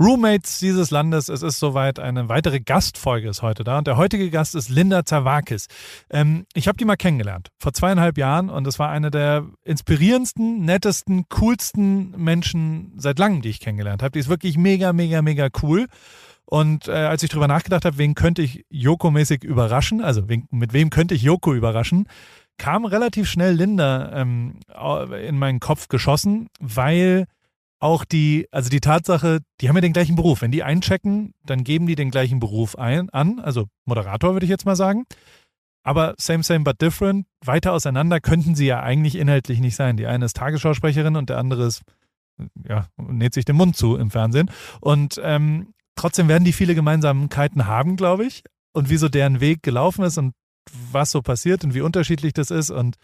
Roommates dieses Landes, es ist soweit, eine weitere Gastfolge ist heute da und der heutige Gast ist Linda Zawakis. Ähm, ich habe die mal kennengelernt, vor zweieinhalb Jahren und es war eine der inspirierendsten, nettesten, coolsten Menschen seit langem, die ich kennengelernt habe. Die ist wirklich mega, mega, mega cool. Und äh, als ich drüber nachgedacht habe, wen könnte ich Joko-mäßig überraschen, also wen, mit wem könnte ich Joko überraschen, kam relativ schnell Linda ähm, in meinen Kopf geschossen, weil auch die, also die Tatsache, die haben ja den gleichen Beruf. Wenn die einchecken, dann geben die den gleichen Beruf ein, an, also Moderator würde ich jetzt mal sagen. Aber same, same, but different. Weiter auseinander könnten sie ja eigentlich inhaltlich nicht sein. Die eine ist Tagesschausprecherin und der andere ist, ja, näht sich den Mund zu im Fernsehen. Und ähm, trotzdem werden die viele Gemeinsamkeiten haben, glaube ich. Und wie so deren Weg gelaufen ist und was so passiert und wie unterschiedlich das ist. Und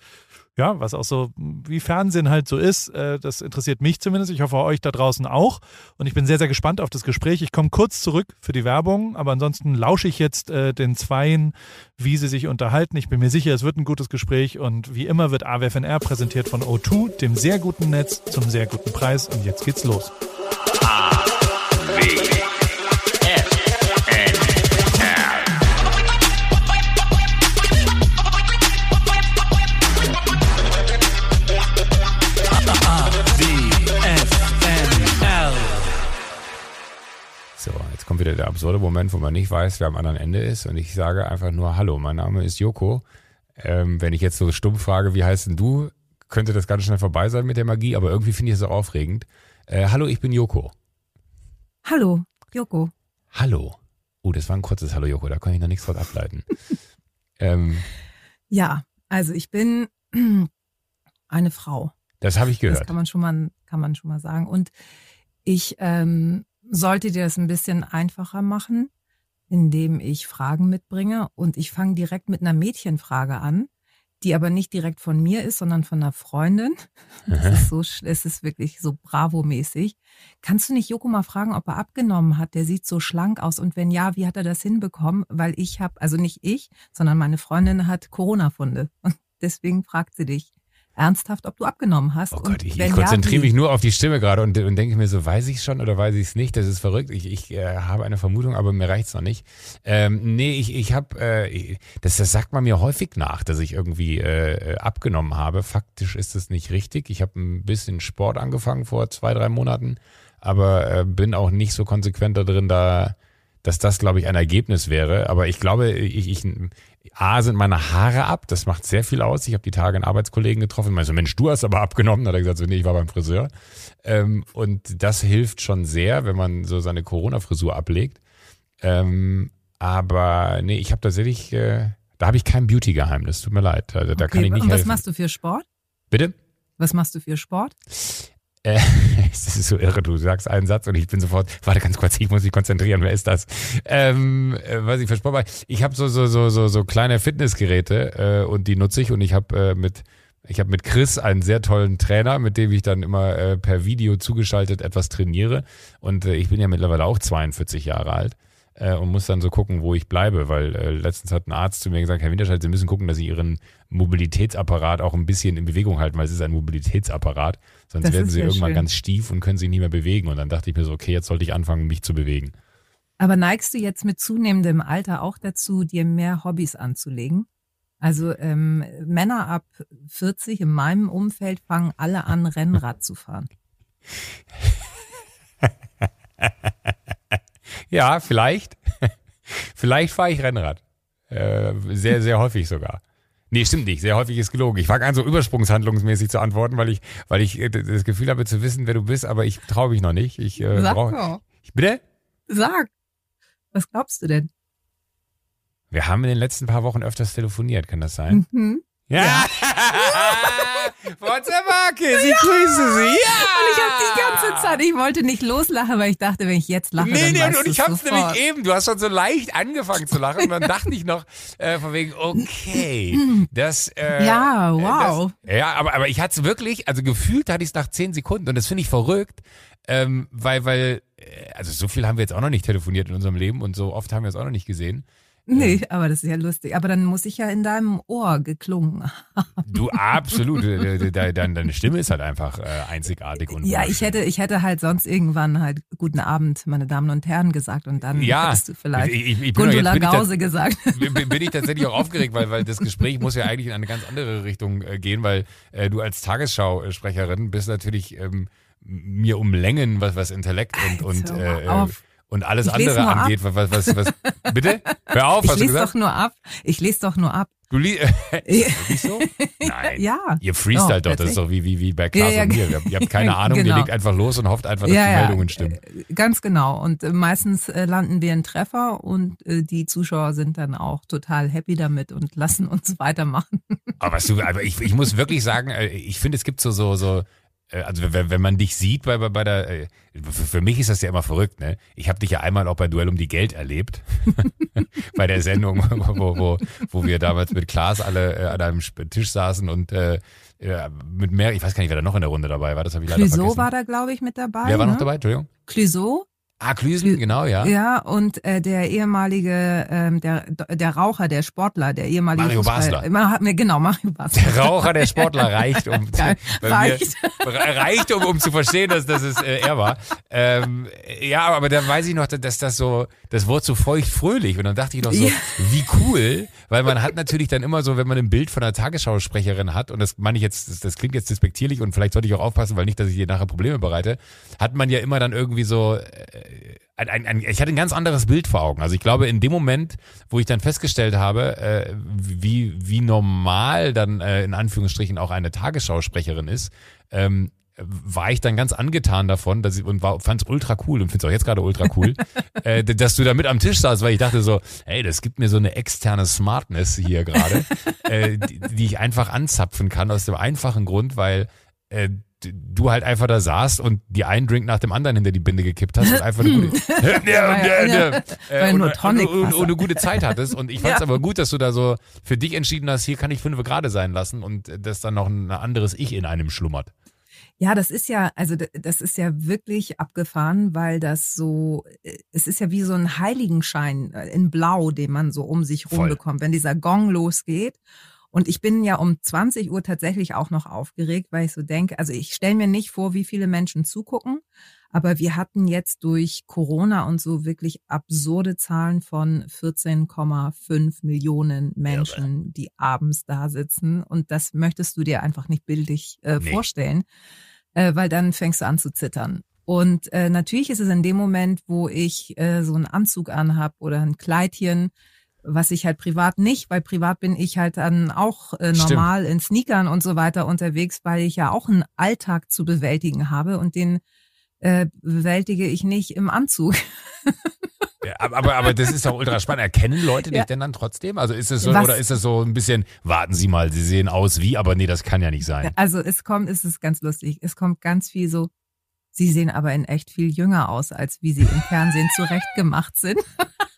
ja, was auch so, wie Fernsehen halt so ist, äh, das interessiert mich zumindest. Ich hoffe euch da draußen auch. Und ich bin sehr, sehr gespannt auf das Gespräch. Ich komme kurz zurück für die Werbung, aber ansonsten lausche ich jetzt äh, den Zweien, wie sie sich unterhalten. Ich bin mir sicher, es wird ein gutes Gespräch. Und wie immer wird AWFNR präsentiert von O2, dem sehr guten Netz zum sehr guten Preis. Und jetzt geht's los. A, W, kommt wieder der absurde Moment, wo man nicht weiß, wer am anderen Ende ist. Und ich sage einfach nur, hallo, mein Name ist Joko. Ähm, wenn ich jetzt so stumpf frage, wie heißt denn du, könnte das ganz schnell vorbei sein mit der Magie, aber irgendwie finde ich es auch aufregend. Äh, hallo, ich bin Joko. Hallo, Joko. Hallo. Oh, das war ein kurzes Hallo, Joko, da kann ich noch nichts draus ableiten. ähm, ja, also ich bin eine Frau. Das habe ich gehört. Das kann man schon mal, kann man schon mal sagen. Und ich ähm, sollte dir das ein bisschen einfacher machen, indem ich Fragen mitbringe. Und ich fange direkt mit einer Mädchenfrage an, die aber nicht direkt von mir ist, sondern von einer Freundin. Das ist so, es ist wirklich so Bravo-mäßig. Kannst du nicht Joko mal fragen, ob er abgenommen hat? Der sieht so schlank aus. Und wenn ja, wie hat er das hinbekommen? Weil ich habe, also nicht ich, sondern meine Freundin hat Corona-Funde. Und deswegen fragt sie dich ernsthaft, ob du abgenommen hast. Oh Gott, ich, ich konzentriere ja, mich nur auf die Stimme gerade und, und denke mir so, weiß ich schon oder weiß ich es nicht? Das ist verrückt. Ich, ich äh, habe eine Vermutung, aber mir reicht's noch nicht. Ähm, nee, ich, ich habe, äh, das, das sagt man mir häufig nach, dass ich irgendwie äh, abgenommen habe. Faktisch ist es nicht richtig. Ich habe ein bisschen Sport angefangen vor zwei, drei Monaten, aber äh, bin auch nicht so konsequent da drin, da dass das, glaube ich, ein Ergebnis wäre. Aber ich glaube, ich, ich, A, sind meine Haare ab. Das macht sehr viel aus. Ich habe die Tage einen Arbeitskollegen getroffen. Ich meine so, Mensch, du hast aber abgenommen. Da hat er gesagt, so, nee, ich war beim Friseur. Ähm, und das hilft schon sehr, wenn man so seine Corona-Frisur ablegt. Ähm, aber nee, ich habe tatsächlich, äh, da habe ich kein Beauty-Geheimnis. Tut mir leid. Da, da kann ich nicht Und was helfen. machst du für Sport? Bitte? Was machst du für Sport? Äh, das ist so irre, du sagst einen Satz und ich bin sofort, warte ganz kurz, ich muss mich konzentrieren, wer ist das? Ähm, äh, was ich für Sport Ich habe so, so, so, so, so kleine Fitnessgeräte äh, und die nutze ich und ich habe äh, mit ich habe mit Chris einen sehr tollen Trainer, mit dem ich dann immer äh, per Video zugeschaltet etwas trainiere. Und äh, ich bin ja mittlerweile auch 42 Jahre alt äh, und muss dann so gucken, wo ich bleibe, weil äh, letztens hat ein Arzt zu mir gesagt, Herr Winterscheid, Sie müssen gucken, dass Sie Ihren Mobilitätsapparat auch ein bisschen in Bewegung halten, weil es ist ein Mobilitätsapparat, sonst das werden Sie irgendwann schön. ganz stief und können sich nicht mehr bewegen. Und dann dachte ich mir so, okay, jetzt sollte ich anfangen, mich zu bewegen. Aber neigst du jetzt mit zunehmendem Alter auch dazu, dir mehr Hobbys anzulegen? Also ähm, Männer ab 40 in meinem Umfeld fangen alle an, Rennrad zu fahren. Ja, vielleicht. vielleicht fahre ich Rennrad. Äh, sehr, sehr häufig sogar. Nee, stimmt nicht. Sehr häufig ist gelogen. Ich fange an, so übersprungshandlungsmäßig zu antworten, weil ich, weil ich äh, das Gefühl habe zu wissen, wer du bist, aber ich traue mich noch nicht. Ich, äh, Sag brauch. Ich, bitte? Sag. Was glaubst du denn? Wir haben in den letzten paar Wochen öfters telefoniert, kann das sein? Mhm. Ja. Frau Zerwake, Sie ja. grüße Sie. Ja. Und ich habe die ganze Zeit, ich wollte nicht loslachen, weil ich dachte, wenn ich jetzt lache, nee, dann nee, und ich hab's sofort. nämlich eben, du hast schon so leicht angefangen zu lachen und dann dachte ich noch äh, von wegen, okay, das äh, Ja, wow. Das, ja, aber aber ich hatte es wirklich, also gefühlt hatte ich es nach zehn Sekunden und das finde ich verrückt, ähm, weil weil äh, also so viel haben wir jetzt auch noch nicht telefoniert in unserem Leben und so oft haben wir es auch noch nicht gesehen. Nee, aber das ist ja lustig. Aber dann muss ich ja in deinem Ohr geklungen haben. Du absolut. Deine, Stimme ist halt einfach äh, einzigartig und Ja, ich hätte, ich hätte halt sonst irgendwann halt guten Abend, meine Damen und Herren gesagt und dann ja, hättest du vielleicht ich, ich, Gundula Gause gesagt. Bin, bin ich tatsächlich auch aufgeregt, weil, weil das Gespräch muss ja eigentlich in eine ganz andere Richtung äh, gehen, weil äh, du als Tagesschausprecherin bist natürlich ähm, mir um Längen, was, was Intellekt und, und äh, äh und alles andere angeht, was, was, was, bitte? Hör auf, ich hast du gesagt? doch nur ab. Ich lese doch nur ab. Du li so? Nein. Ja. Ihr freestylt oh, doch, das ist doch wie, wie, wie bei Klaas ja, ja, und mir. Ihr habt keine Ahnung, genau. ihr legt einfach los und hofft einfach, dass ja, die Meldungen stimmen. Äh, ganz genau. Und äh, meistens äh, landen wir in Treffer und die Zuschauer sind dann auch total happy damit und lassen uns weitermachen. Aber was du, aber ich, ich muss wirklich sagen, ich finde, es gibt so, so, so also wenn, wenn man dich sieht bei, bei, bei der, äh, für mich ist das ja immer verrückt, ne? Ich habe dich ja einmal auch bei Duell um die Geld erlebt, bei der Sendung, wo, wo, wo wir damals mit Klaas alle äh, an einem Tisch saßen und äh, mit mehr, ich weiß gar nicht, wer da noch in der Runde dabei war, das habe ich leider Clouseau vergessen. war da, glaube ich, mit dabei. Wer war ne? noch dabei, Entschuldigung? Clouseau. Ah, Klüsen, genau, ja. Ja, und äh, der ehemalige, ähm, der, der Raucher, der Sportler, der ehemalige Mario Fußball, Basler. Immer, genau, Mario Basler. Der Raucher, der Sportler reicht, um Geil. reicht. Mir, reicht, um, um zu verstehen, dass, dass es äh, er war. Ähm, ja, aber da weiß ich noch, dass das so, das Wort so feucht fröhlich. Und dann dachte ich noch so, ja. wie cool, weil man hat natürlich dann immer so, wenn man ein Bild von einer Tagesschausprecherin hat, und das meine ich jetzt, das, das klingt jetzt despektierlich und vielleicht sollte ich auch aufpassen, weil nicht, dass ich dir nachher Probleme bereite, hat man ja immer dann irgendwie so, äh, ein, ein, ein, ich hatte ein ganz anderes Bild vor Augen. Also ich glaube, in dem Moment, wo ich dann festgestellt habe, äh, wie, wie normal dann äh, in Anführungsstrichen auch eine Tagesschausprecherin ist, ähm, war ich dann ganz angetan davon dass ich, und fand es ultra cool und finde es auch jetzt gerade ultra cool, äh, dass du da mit am Tisch saßt, weil ich dachte so, ey, das gibt mir so eine externe Smartness hier gerade, äh, die, die ich einfach anzapfen kann aus dem einfachen Grund, weil äh, du halt einfach da saßt und die einen Drink nach dem anderen hinter die Binde gekippt hast und einfach eine gute, ja, ja, ja, äh, und, und, und, und, eine gute Zeit hattest. Und ich fand es aber gut, dass du da so für dich entschieden hast, hier kann ich fünf gerade sein lassen und dass dann noch ein anderes Ich in einem schlummert. Ja, das ist ja, also das ist ja wirklich abgefahren, weil das so, äh, es ist ja wie so ein Heiligenschein äh, in Blau, den man so um sich rum bekommt, wenn dieser Gong losgeht. Und ich bin ja um 20 Uhr tatsächlich auch noch aufgeregt, weil ich so denke, also ich stelle mir nicht vor, wie viele Menschen zugucken, aber wir hatten jetzt durch Corona und so wirklich absurde Zahlen von 14,5 Millionen Menschen, die abends da sitzen. Und das möchtest du dir einfach nicht bildlich äh, nee. vorstellen, äh, weil dann fängst du an zu zittern. Und äh, natürlich ist es in dem Moment, wo ich äh, so einen Anzug anhab oder ein Kleidchen, was ich halt privat nicht, weil privat bin ich halt dann auch äh, normal Stimmt. in Sneakern und so weiter unterwegs, weil ich ja auch einen Alltag zu bewältigen habe und den äh, bewältige ich nicht im Anzug. Ja, aber, aber das ist auch ultra spannend. Erkennen Leute dich ja. denn dann trotzdem? Also ist es so, Was? oder ist es so ein bisschen, warten Sie mal, Sie sehen aus wie, aber nee, das kann ja nicht sein. Also es kommt, es ist ganz lustig. Es kommt ganz viel so, Sie sehen aber in echt viel jünger aus, als wie Sie im Fernsehen zurechtgemacht sind.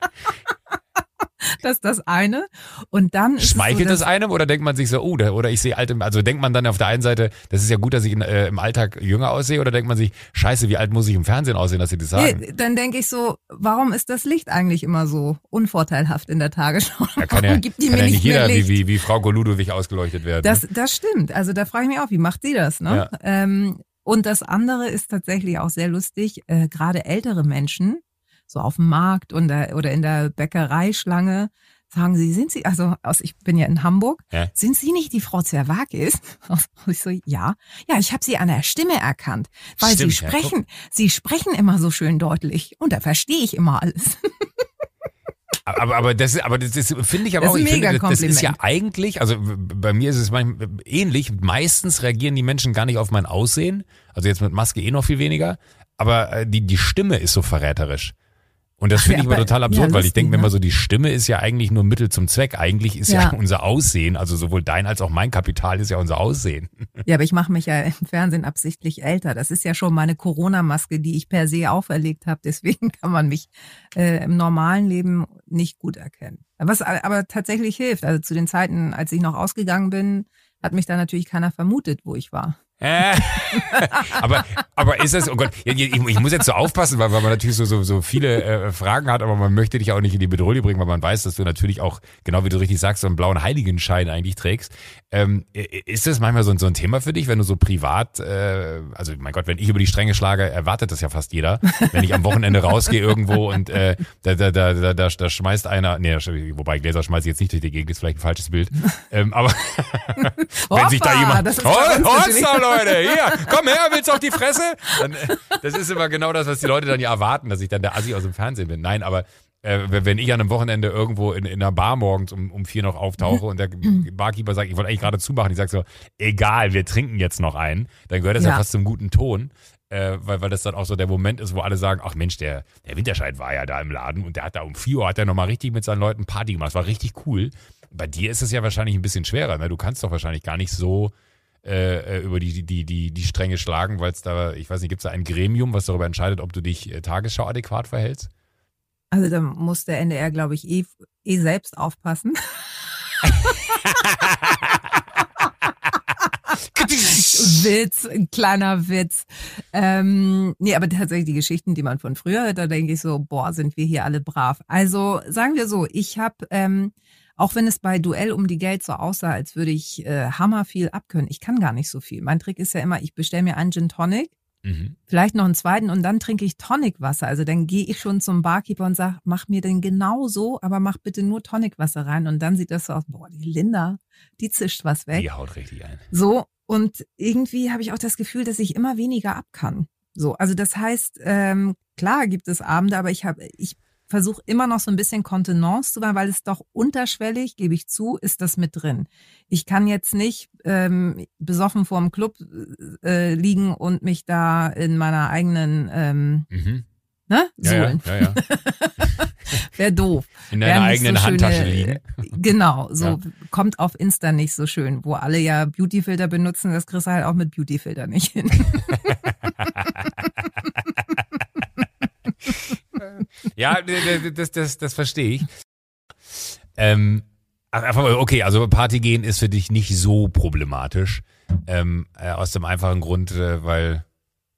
Das ist das eine. Und dann Schmeichelt es so, einem oder denkt man sich so, oh, oder ich sehe alt, also denkt man dann auf der einen Seite, das ist ja gut, dass ich in, äh, im Alltag jünger aussehe, oder denkt man sich, scheiße, wie alt muss ich im Fernsehen aussehen, dass sie das sagen? Nee, dann denke ich so, warum ist das Licht eigentlich immer so unvorteilhaft in der Tagesschau? Ja, kann ja, gibt die kann mir ja nicht jeder wie, wie, wie Frau Goludowig ausgeleuchtet werden. Das, ne? das stimmt. Also da frage ich mich auch, wie macht sie das? Ne? Ja. Ähm, und das andere ist tatsächlich auch sehr lustig, äh, gerade ältere Menschen, so auf dem Markt und oder in der Bäckereischlange, sagen Sie, sind Sie, also aus, ich bin ja in Hamburg, ja. sind Sie nicht die Frau Zerwakis? Ich so, ja. Ja, ich habe Sie an der Stimme erkannt, weil Stimmt, Sie sprechen, Sie sprechen immer so schön deutlich und da verstehe ich immer alles. Aber, aber das, aber das, das finde ich aber das auch. Ich finde, das, das ist ja eigentlich, also bei mir ist es manchmal ähnlich. Meistens reagieren die Menschen gar nicht auf mein Aussehen. Also jetzt mit Maske eh noch viel weniger. Aber äh, die, die Stimme ist so verräterisch. Und das finde ich aber total absurd, ja, weil ich denke mir ne? immer so, die Stimme ist ja eigentlich nur Mittel zum Zweck. Eigentlich ist ja. ja. unser Aussehen, also sowohl dein als auch mein Kapital ist ja unser Aussehen. Ja, aber ich mache mich ja im Fernsehen absichtlich älter. Das ist ja schon meine Corona-Maske, die ich per se auferlegt habe. Deswegen kann man mich äh, im normalen Leben nicht gut erkennen. Was aber tatsächlich hilft. Also zu den Zeiten, als ich noch ausgegangen bin, hat mich da natürlich keiner vermutet, wo ich war. Äh, aber, aber ist das, oh Gott, ich, ich, muss jetzt so aufpassen, weil, weil man natürlich so, so, so viele äh, Fragen hat, aber man möchte dich auch nicht in die Bedrohung bringen, weil man weiß, dass du natürlich auch, genau wie du richtig sagst, so einen blauen Heiligenschein eigentlich trägst. Ähm, ist das manchmal so, so ein Thema für dich, wenn du so privat, äh, also mein Gott, wenn ich über die Stränge schlage, erwartet das ja fast jeder. Wenn ich am Wochenende rausgehe irgendwo und äh, da, da, da, da, da, da schmeißt einer, nee, wobei Gläser schmeiße ich jetzt nicht durch die Gegend, ist vielleicht ein falsches Bild. Ähm, aber wenn sich da jemand, oh, Holster, Leute, hier, komm her, willst du auf die Fresse? Dann, äh, das ist immer genau das, was die Leute dann ja erwarten, dass ich dann der Assi aus dem Fernsehen bin. Nein, aber äh, wenn ich an einem Wochenende irgendwo in, in einer Bar morgens um, um vier noch auftauche und der Barkeeper sagt, ich wollte eigentlich gerade zumachen, ich sage so, egal, wir trinken jetzt noch einen, dann gehört das ja, ja fast zum guten Ton. Äh, weil, weil das dann auch so der Moment ist, wo alle sagen, ach Mensch, der, der Winterscheid war ja da im Laden und der hat da um 4 Uhr hat er nochmal richtig mit seinen Leuten Party gemacht. Das war richtig cool. Bei dir ist es ja wahrscheinlich ein bisschen schwerer, ne? Du kannst doch wahrscheinlich gar nicht so äh, äh über die, die, die, die Stränge schlagen, weil es da, ich weiß nicht, gibt es da ein Gremium, was darüber entscheidet, ob du dich äh, Tagesschau adäquat verhältst? Also da muss der NDR, glaube ich, eh, eh selbst aufpassen. Witz, ein kleiner Witz. Ähm, nee, aber tatsächlich die Geschichten, die man von früher hört, da denke ich so, boah, sind wir hier alle brav. Also sagen wir so, ich habe, ähm, auch wenn es bei Duell um die Geld so aussah, als würde ich äh, hammer viel abkönnen, ich kann gar nicht so viel. Mein Trick ist ja immer, ich bestelle mir einen Gin Tonic, Mhm. Vielleicht noch einen zweiten und dann trinke ich Tonicwasser. Also dann gehe ich schon zum Barkeeper und sage, mach mir den genau so, aber mach bitte nur Tonicwasser rein. Und dann sieht das so aus, boah, die Linda, die zischt was weg. Die haut richtig ein. So, und irgendwie habe ich auch das Gefühl, dass ich immer weniger ab kann. So, also das heißt, ähm, klar gibt es Abende, aber ich habe, ich versuche immer noch so ein bisschen Kontenance zu machen, weil es doch unterschwellig, gebe ich zu, ist das mit drin. Ich kann jetzt nicht ähm, besoffen vorm Club äh, liegen und mich da in meiner eigenen ähm, mhm. ne? Ja, Sohlen. Ja, ja. Wäre doof. In deiner eigenen so Handtasche liegen. Genau, so kommt auf Insta nicht so schön, wo alle ja Beautyfilter benutzen, das kriegst du halt auch mit Beautyfilter nicht hin. ja, das, das, das verstehe ich. Ähm, okay, also Party gehen ist für dich nicht so problematisch. Ähm, äh, aus dem einfachen Grund, äh, weil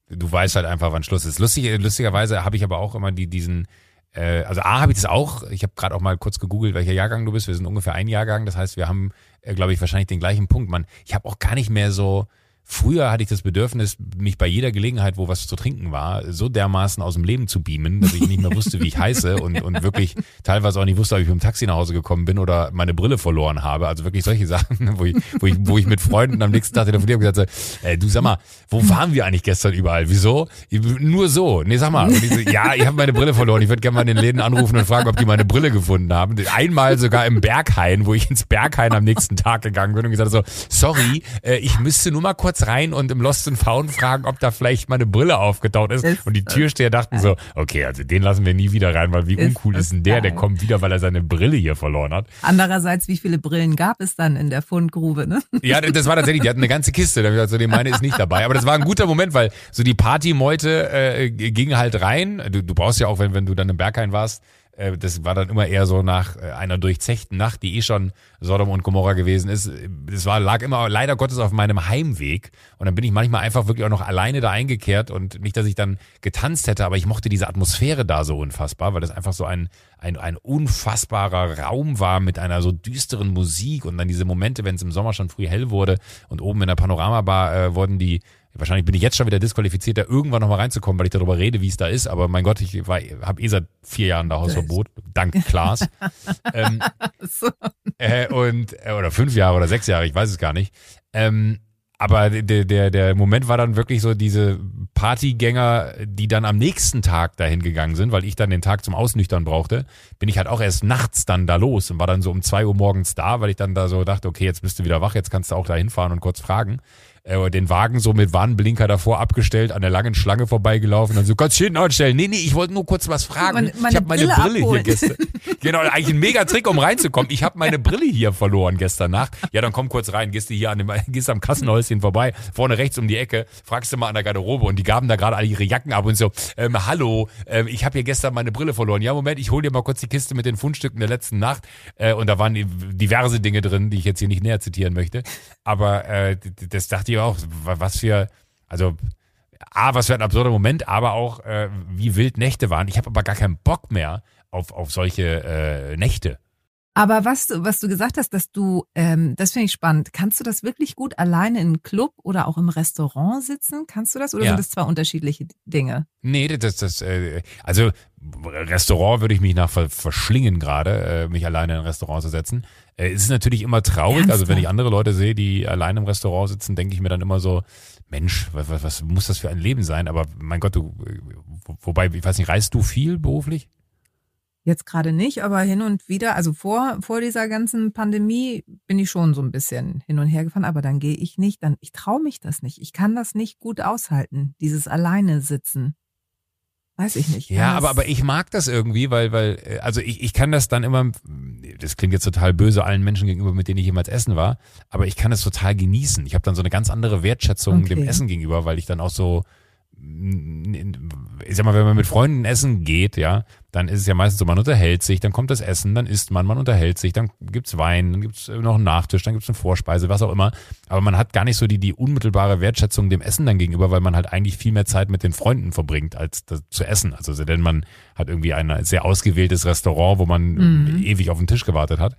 du weißt halt einfach, wann Schluss ist. Lustig, lustigerweise habe ich aber auch immer die, diesen, äh, also A habe ich das auch, ich habe gerade auch mal kurz gegoogelt, welcher Jahrgang du bist. Wir sind ungefähr ein Jahrgang, das heißt, wir haben, glaube ich, wahrscheinlich den gleichen Punkt. Man, ich habe auch gar nicht mehr so, Früher hatte ich das Bedürfnis, mich bei jeder Gelegenheit, wo was zu trinken war, so dermaßen aus dem Leben zu beamen, dass ich nicht mehr wusste, wie ich heiße und, und wirklich teilweise auch nicht wusste, ob ich mit dem Taxi nach Hause gekommen bin oder meine Brille verloren habe. Also wirklich solche Sachen, wo ich, wo ich, wo ich mit Freunden am nächsten Tag telefoniert habe und gesagt habe, äh, du sag mal, wo waren wir eigentlich gestern überall? Wieso? Nur so. Nee, sag mal. So, ja, ich habe meine Brille verloren. Ich würde gerne mal in den Läden anrufen und fragen, ob die meine Brille gefunden haben. Einmal sogar im Berghain, wo ich ins Berghain am nächsten Tag gegangen bin und gesagt so, sorry, äh, ich müsste nur mal kurz kurz rein und im Lost and Found fragen, ob da vielleicht meine Brille aufgetaucht ist. und die Türsteher dachten so, okay, also den lassen wir nie wieder rein, weil wie ist uncool ist denn der? Der kommt wieder, weil er seine Brille hier verloren hat. Andererseits, wie viele Brillen gab es dann in der Fundgrube, ne? Ja, das war tatsächlich, die hatten eine ganze Kiste. Da also, die meine ist nicht dabei. Aber das war ein guter Moment, weil so die Partymeute äh, ging halt rein. Du, du brauchst ja auch, wenn, wenn du dann im Berghain warst, das war dann immer eher so nach äh, einer durchzechten Nacht, die eh schon Sodom und Gomorra gewesen ist. Es war, lag immer leider Gottes auf meinem Heimweg. Und dann bin ich manchmal einfach wirklich auch noch alleine da eingekehrt und nicht, dass ich dann getanzt hätte, aber ich mochte diese Atmosphäre da so unfassbar, weil das einfach so ein, ein, ein unfassbarer Raum war mit einer so düsteren Musik und dann diese Momente, wenn es im Sommer schon früh hell wurde und oben in der Panoramabar äh, wurden die Wahrscheinlich bin ich jetzt schon wieder disqualifiziert, da irgendwann nochmal reinzukommen, weil ich darüber rede, wie es da ist. Aber mein Gott, ich habe eh seit vier Jahren da Hausverbot, dank Klaas. ähm, so. äh, und, äh, oder fünf Jahre oder sechs Jahre, ich weiß es gar nicht. Ähm, aber der, der, der Moment war dann wirklich so diese Partygänger, die dann am nächsten Tag dahin gegangen sind, weil ich dann den Tag zum Ausnüchtern brauchte, bin ich halt auch erst nachts dann da los und war dann so um zwei Uhr morgens da, weil ich dann da so dachte, okay, jetzt bist du wieder wach, jetzt kannst du auch da hinfahren und kurz fragen äh, den Wagen so mit Warnblinker davor abgestellt, an der langen Schlange vorbeigelaufen, dann so, kannst du hinten anstellen? Nee, nee, ich wollte nur kurz was fragen. Meine ich habe meine Brille, Brille hier gestern. genau, eigentlich ein mega Trick, um reinzukommen. Ich habe meine Brille hier verloren gestern Nacht. Ja, dann komm kurz rein, gehst du hier an dem, gehst am Kassenhäuschen vorbei, vorne rechts um die Ecke, fragst du mal an der Garderobe und die gaben da gerade alle ihre Jacken ab und so, ähm, hallo, ähm, ich habe hier gestern meine Brille verloren. Ja, Moment, ich hol dir mal kurz die Kiste mit den Fundstücken der letzten Nacht. Äh, und da waren diverse Dinge drin, die ich jetzt hier nicht näher zitieren möchte. Aber äh, das dachte dachte ich auch, was für, also A, was für ein absurder Moment, aber auch äh, wie wild Nächte waren. Ich habe aber gar keinen Bock mehr auf, auf solche äh, Nächte. Aber was du, was du gesagt hast, dass du, ähm, das finde ich spannend. Kannst du das wirklich gut alleine in einem Club oder auch im Restaurant sitzen? Kannst du das oder ja. sind das zwei unterschiedliche Dinge? Nee, das, das, äh, also Restaurant würde ich mich nach verschlingen gerade, äh, mich alleine in ein Restaurant zu setzen. Äh, es ist natürlich immer traurig, Ernsthaft? also wenn ich andere Leute sehe, die alleine im Restaurant sitzen, denke ich mir dann immer so, Mensch, was, was, was muss das für ein Leben sein? Aber mein Gott, du, wobei, ich weiß nicht, reist du viel beruflich? Jetzt gerade nicht, aber hin und wieder, also vor, vor dieser ganzen Pandemie bin ich schon so ein bisschen hin und her gefahren, aber dann gehe ich nicht, dann, ich traue mich das nicht. Ich kann das nicht gut aushalten, dieses alleine sitzen. Weiß ich nicht. Ja, aber, aber ich mag das irgendwie, weil, weil, äh, also ich, ich kann das dann immer, das klingt jetzt total böse allen Menschen gegenüber, mit denen ich jemals essen war, aber ich kann es total genießen. Ich habe dann so eine ganz andere Wertschätzung okay. dem Essen gegenüber, weil ich dann auch so, ich sag mal, wenn man mit Freunden essen geht, ja, dann ist es ja meistens so, man unterhält sich, dann kommt das Essen, dann isst man, man unterhält sich, dann gibt's Wein, dann gibt's noch einen Nachtisch, dann gibt's eine Vorspeise, was auch immer. Aber man hat gar nicht so die, die unmittelbare Wertschätzung dem Essen dann gegenüber, weil man halt eigentlich viel mehr Zeit mit den Freunden verbringt, als das zu essen. Also denn man hat irgendwie ein sehr ausgewähltes Restaurant, wo man mhm. ewig auf den Tisch gewartet hat.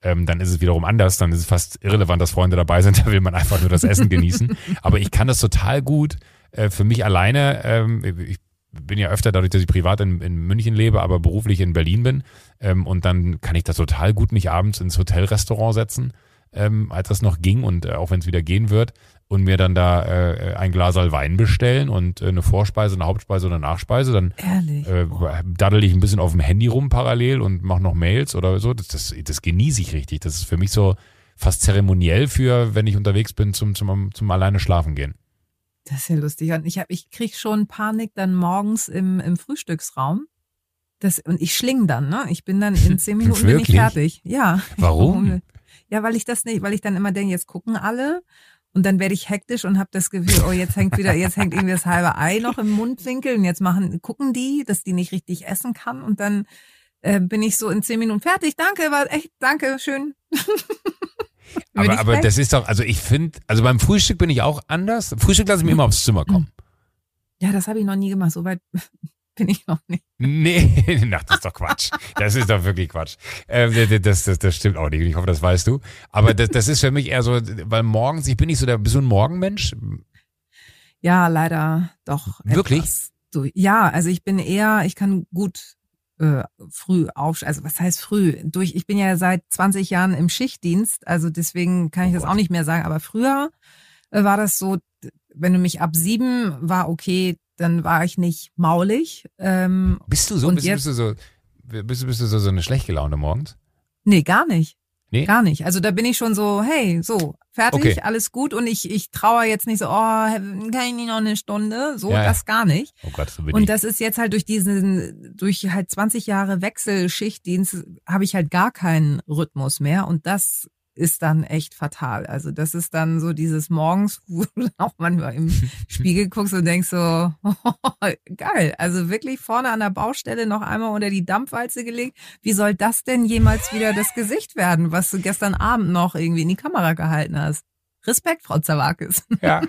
Ähm, dann ist es wiederum anders, dann ist es fast irrelevant, dass Freunde dabei sind, da will man einfach nur das Essen genießen. Aber ich kann das total gut äh, für mich alleine, ähm, ich bin ja öfter dadurch, dass ich privat in, in München lebe, aber beruflich in Berlin bin. Ähm, und dann kann ich das total gut mich abends ins Hotelrestaurant setzen, ähm, als das noch ging und äh, auch wenn es wieder gehen wird und mir dann da äh, ein Glas Wein bestellen und äh, eine Vorspeise, eine Hauptspeise oder eine Nachspeise. Dann äh, daddel ich ein bisschen auf dem Handy rum parallel und mache noch Mails oder so. Das, das, das genieße ich richtig. Das ist für mich so fast zeremoniell für, wenn ich unterwegs bin, zum, zum, zum alleine schlafen gehen. Das ist ja lustig. Und ich, hab, ich krieg schon Panik dann morgens im, im Frühstücksraum. Das, und ich schling dann, ne? Ich bin dann in zehn Minuten bin ich fertig. Ja. Warum? Ja, weil ich das nicht, weil ich dann immer denke, jetzt gucken alle und dann werde ich hektisch und habe das Gefühl, oh, jetzt hängt wieder, jetzt hängt irgendwie das halbe Ei noch im Mundwinkel und jetzt machen, gucken die, dass die nicht richtig essen kann und dann äh, bin ich so in zehn Minuten fertig. Danke, war echt, danke, schön. aber, aber das ist doch, also ich finde, also beim Frühstück bin ich auch anders. Frühstück lasse ich mir immer aufs Zimmer kommen. Ja, das habe ich noch nie gemacht. So weit bin ich noch nicht. Nee, ach, das ist doch Quatsch. Das ist doch wirklich Quatsch. Ähm, das, das, das stimmt auch nicht. Ich hoffe, das weißt du. Aber das, das ist für mich eher so, weil morgens, ich bin nicht so der, bist du ein Morgenmensch? Ja, leider doch. Wirklich? So, ja, also ich bin eher, ich kann gut äh, früh auf, also was heißt früh? Durch, ich bin ja seit 20 Jahren im Schichtdienst, also deswegen kann ich oh das auch nicht mehr sagen. Aber früher äh, war das so, wenn du mich ab sieben war okay, dann war ich nicht maulig. Ähm, bist du so? Bist, jetzt, bist, du so bist, bist du so, so eine schlecht gelaune morgens? Nee, gar nicht. Nee? Gar nicht. Also da bin ich schon so, hey, so, fertig, okay. alles gut und ich, ich traue jetzt nicht so, oh, kann ich nicht noch eine Stunde? So, ja, das gar nicht. Oh Gott, so bin und ich. das ist jetzt halt durch diesen, durch halt 20 Jahre Wechselschichtdienst habe ich halt gar keinen Rhythmus mehr und das ist dann echt fatal. Also das ist dann so dieses Morgens, wo du auch manchmal im Spiegel guckst und denkst so, oh, geil. Also wirklich vorne an der Baustelle noch einmal unter die Dampfwalze gelegt. Wie soll das denn jemals wieder das Gesicht werden, was du gestern Abend noch irgendwie in die Kamera gehalten hast? Respekt, Frau Zawakis. Ja.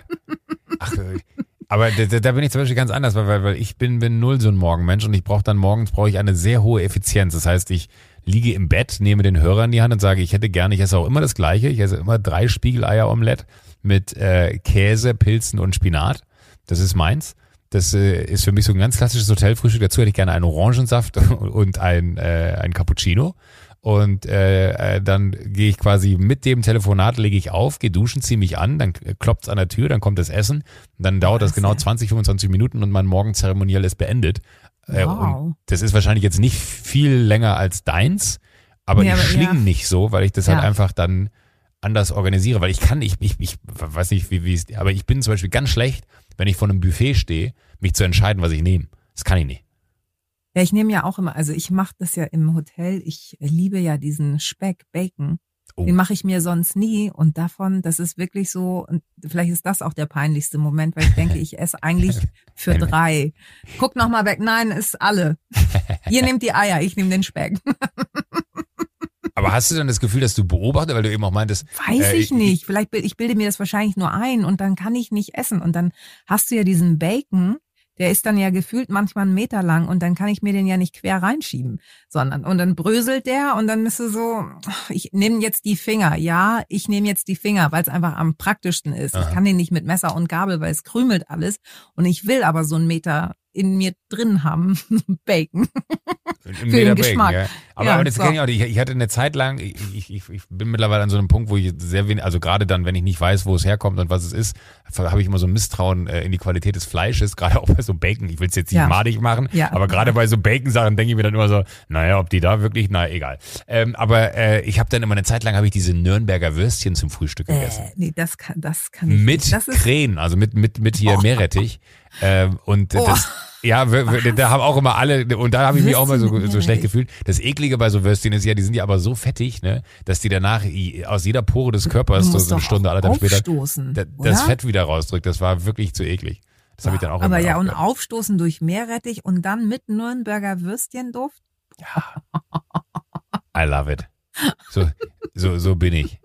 Ach, äh, aber da, da, bin ich zum Beispiel ganz anders, weil, weil ich bin, bin null so ein Morgenmensch und ich brauche dann morgens brauche ich eine sehr hohe Effizienz. Das heißt, ich liege im Bett, nehme den Hörer in die Hand und sage, ich hätte gerne, ich esse auch immer das Gleiche, ich esse immer drei Spiegeleier-Omelette mit äh, Käse, Pilzen und Spinat. Das ist meins. Das äh, ist für mich so ein ganz klassisches Hotelfrühstück. Dazu hätte ich gerne einen Orangensaft und ein, äh, ein Cappuccino. Und äh, äh, dann gehe ich quasi mit dem Telefonat, lege ich auf, gehe duschen, ziehe mich an, dann klopft's an der Tür, dann kommt das Essen. Dann dauert das genau 20, 25 Minuten und mein Morgenzeremoniell ist beendet. Äh, wow. Das ist wahrscheinlich jetzt nicht viel länger als deins, aber ja, ich schlinge ja. nicht so, weil ich das halt ja. halt einfach dann anders organisiere, weil ich kann, ich, ich, ich weiß nicht, wie, wie es, aber ich bin zum Beispiel ganz schlecht, wenn ich vor einem Buffet stehe, mich zu entscheiden, was ich nehme. Das kann ich nicht. Ja, ich nehme ja auch immer, also ich mache das ja im Hotel, ich liebe ja diesen Speck, Bacon. Oh. Den mache ich mir sonst nie und davon, das ist wirklich so, und vielleicht ist das auch der peinlichste Moment, weil ich denke, ich esse eigentlich für drei. Guck noch mal weg. Nein, ist alle. Ihr nehmt die Eier, ich nehme den Speck. Aber hast du dann das Gefühl, dass du beobachtest, weil du eben auch meintest. Weiß äh, ich nicht. Vielleicht ich bilde mir das wahrscheinlich nur ein und dann kann ich nicht essen. Und dann hast du ja diesen Bacon, der ist dann ja gefühlt manchmal einen Meter lang und dann kann ich mir den ja nicht quer reinschieben, sondern und dann bröselt der und dann du so, ich nehme jetzt die Finger. Ja, ich nehme jetzt die Finger, weil es einfach am praktischsten ist. Aha. Ich kann den nicht mit Messer und Gabel, weil es krümelt alles und ich will aber so einen Meter in mir drin haben, Bacon. Für den Geschmack. Ja. Aber, ja, aber das so. kenne ich auch. Ich, ich hatte eine Zeit lang, ich, ich, ich bin mittlerweile an so einem Punkt, wo ich sehr wenig, also gerade dann, wenn ich nicht weiß, wo es herkommt und was es ist, habe ich immer so ein Misstrauen äh, in die Qualität des Fleisches, gerade auch bei so Bacon. Ich will es jetzt nicht ja. madig machen, ja. aber gerade bei so Bacon-Sachen denke ich mir dann immer so, naja, ob die da wirklich, na egal. Ähm, aber äh, ich habe dann immer eine Zeit lang habe ich diese Nürnberger Würstchen zum Frühstück äh, gegessen. Äh, nee, das kann, das kann ich Mit nicht. Krähen, also mit, mit, mit hier oh. Meerrettich. Ähm, und oh. das ja, da haben auch immer alle, und da habe ich mich auch mal so, so schlecht gefühlt. Das Eklige bei so Würstchen ist ja, die sind ja aber so fettig, ne, dass die danach aus jeder Pore des Körpers so, so eine Stunde, alle dann später da, das Fett wieder rausdrückt. Das war wirklich zu eklig. Das habe ich dann auch Aber ja, und aufstoßen durch Meerrettich und dann mit Nürnberger Würstchenduft. Ja. I love it. So, so, so bin ich.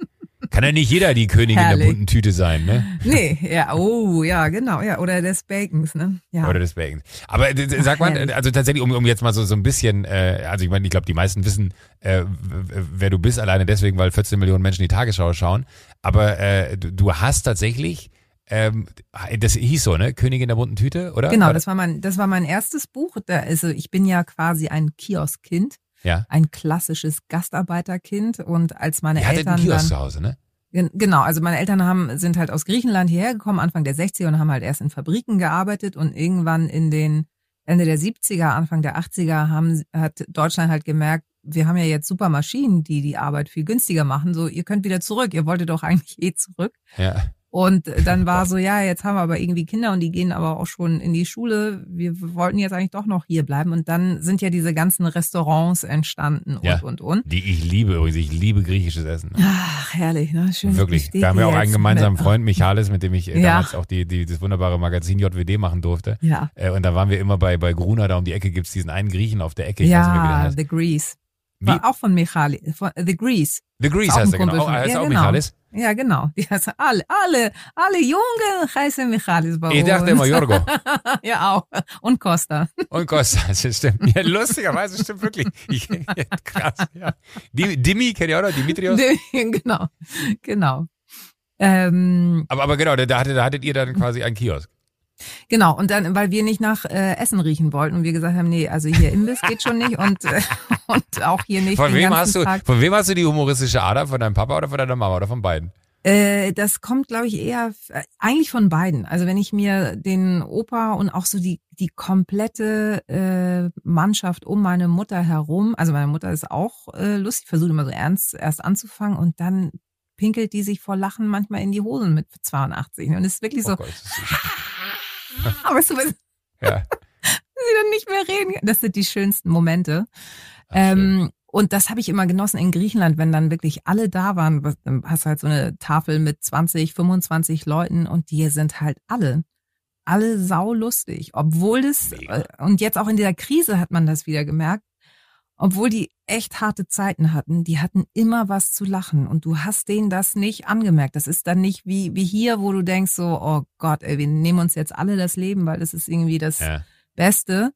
Kann ja nicht jeder die Königin Herrlich. der bunten Tüte sein, ne? Nee, ja, oh, ja, genau, ja, oder des Bacons, ne? Ja. Oder des Bacons. Aber sag mal, also tatsächlich, um, um jetzt mal so, so ein bisschen, äh, also ich meine, ich glaube, die meisten wissen, äh, wer du bist, alleine deswegen, weil 14 Millionen Menschen die Tagesschau schauen. Aber äh, du, du hast tatsächlich ähm, das hieß so, ne? Königin der bunten Tüte, oder? Genau, das war mein, das war mein erstes Buch. Da, also ich bin ja quasi ein Kioskkind ja. ein klassisches Gastarbeiterkind und als meine Ihr Eltern einen Kiosk dann, zu Hause, ne? Genau, also meine Eltern haben sind halt aus Griechenland hierher gekommen Anfang der 60er und haben halt erst in Fabriken gearbeitet und irgendwann in den Ende der 70er, Anfang der 80er haben hat Deutschland halt gemerkt, wir haben ja jetzt super Maschinen, die die Arbeit viel günstiger machen. So, ihr könnt wieder zurück. Ihr wolltet doch eigentlich eh zurück. Ja. Und dann war so, ja, jetzt haben wir aber irgendwie Kinder und die gehen aber auch schon in die Schule. Wir wollten jetzt eigentlich doch noch hier bleiben. Und dann sind ja diese ganzen Restaurants entstanden und, ja, und, und. Die ich liebe übrigens. Ich liebe griechisches Essen. Ach, herrlich, ne? Schön. Wirklich. Da haben wir auch einen gemeinsamen Freund, Michalis, mit dem ich ja. damals auch die, die, das wunderbare Magazin JWD machen durfte. Ja. Äh, und da waren wir immer bei, bei Gruna, da um die Ecke gibt's diesen einen Griechen auf der Ecke. Ich ja, The Grease. War auch von Michalis, von The Grease. The Grease heißt er, genau. Auch, heißt ja, auch genau. Michalis? Ja, genau. Die heißen alle, alle, alle Jungen heißen Michalis bei Ich uns. dachte immer Jorgo. ja, auch. Und Costa. Und Costa, das stimmt. Ja, lustigerweise stimmt wirklich. Ich, ja, krass, ja. Dimi, kennt ihr auch noch? Dimitrios? genau, genau. Ähm, aber, aber genau, da hattet, da hattet ihr dann quasi einen Kiosk. Genau, und dann, weil wir nicht nach äh, Essen riechen wollten und wir gesagt haben, nee, also hier Imbiss geht schon nicht und, äh, und auch hier nicht. Von wem, hast du, von wem hast du die humoristische Ader? Von deinem Papa oder von deiner Mama oder von beiden? Äh, das kommt, glaube ich, eher äh, eigentlich von beiden. Also wenn ich mir den Opa und auch so die, die komplette äh, Mannschaft um meine Mutter herum, also meine Mutter ist auch äh, lustig, versucht immer so ernst erst anzufangen und dann pinkelt die sich vor Lachen manchmal in die Hosen mit 82. Und es ist wirklich oh so. Gott, Aber was? Ja. sie dann nicht mehr reden. Das sind die schönsten Momente. Ach, ähm, und das habe ich immer genossen in Griechenland, wenn dann wirklich alle da waren. Dann hast du halt so eine Tafel mit 20, 25 Leuten und die sind halt alle, alle saulustig. Obwohl das, Mega. Äh, und jetzt auch in dieser Krise hat man das wieder gemerkt, obwohl die echt harte Zeiten hatten, die hatten immer was zu lachen und du hast denen das nicht angemerkt. Das ist dann nicht wie, wie hier, wo du denkst so, oh Gott, ey, wir nehmen uns jetzt alle das Leben, weil das ist irgendwie das ja. Beste,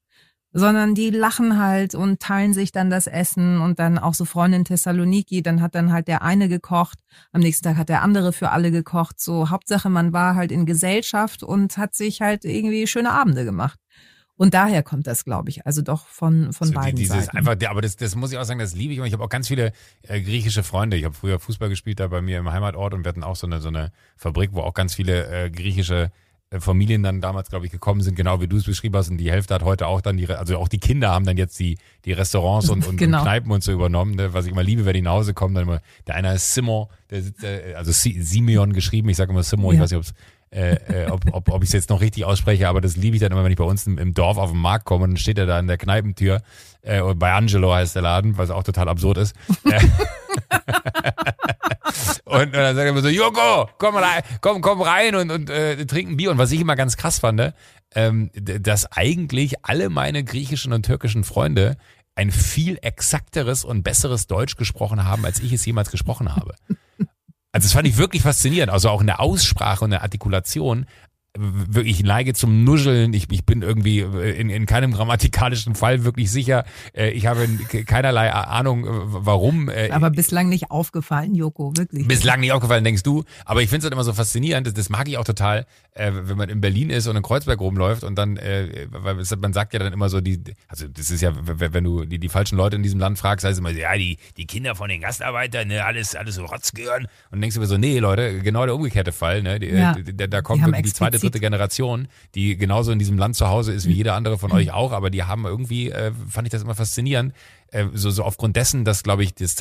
sondern die lachen halt und teilen sich dann das Essen und dann auch so Freunde in Thessaloniki, dann hat dann halt der eine gekocht, am nächsten Tag hat der andere für alle gekocht, so Hauptsache man war halt in Gesellschaft und hat sich halt irgendwie schöne Abende gemacht. Und daher kommt das, glaube ich, also doch von, von also beiden die, dieses Seiten. Einfach, aber das, das muss ich auch sagen, das liebe ich. Und ich habe auch ganz viele äh, griechische Freunde. Ich habe früher Fußball gespielt da bei mir im Heimatort und wir hatten auch so eine, so eine Fabrik, wo auch ganz viele äh, griechische Familien dann damals, glaube ich, gekommen sind, genau wie du es beschrieben hast. Und die Hälfte hat heute auch dann die, also auch die Kinder haben dann jetzt die, die Restaurants und, und, genau. und Kneipen und so übernommen. Ne? Was ich immer liebe, wenn die nach Hause kommen, dann immer, der eine ist Simon, der sitzt, äh, also Simeon geschrieben, ich sage immer Simon, ja. ich weiß nicht, ob es äh, äh, ob, ob, ob ich es jetzt noch richtig ausspreche, aber das liebe ich dann immer, wenn ich bei uns im, im Dorf auf den Markt komme und dann steht er da in der Kneipentür. Äh, und bei Angelo heißt der Laden, was auch total absurd ist. Und, und, dann sagt er immer so, Joko, komm rein, komm, komm rein und, und äh, trinken Bier. Und was ich immer ganz krass fand, ähm, dass eigentlich alle meine griechischen und türkischen Freunde ein viel exakteres und besseres Deutsch gesprochen haben, als ich es jemals gesprochen habe. Also das fand ich wirklich faszinierend. Also auch in der Aussprache und der Artikulation wirklich neige zum Nuscheln. Ich, ich bin irgendwie in, in keinem grammatikalischen Fall wirklich sicher. Äh, ich habe keinerlei Ahnung, äh, warum. Äh, Aber bislang nicht aufgefallen, Joko, wirklich. Bislang nicht aufgefallen, denkst du. Aber ich finde es halt immer so faszinierend. Das, das mag ich auch total, wenn man in Berlin ist und in Kreuzberg rumläuft und dann, weil man sagt ja dann immer so, die, also das ist ja, wenn du die, die falschen Leute in diesem Land fragst, heißt es immer, ja, die, die Kinder von den Gastarbeitern, ne, alles, alles so Rotz gehören. Und denkst du mir so, nee, Leute, genau der umgekehrte Fall, ne? Die, ja, da, da kommt die, die zweite, dritte Generation, die genauso in diesem Land zu Hause ist wie jeder andere von euch auch, aber die haben irgendwie, äh, fand ich das immer faszinierend, äh, so, so aufgrund dessen, dass, glaube ich, das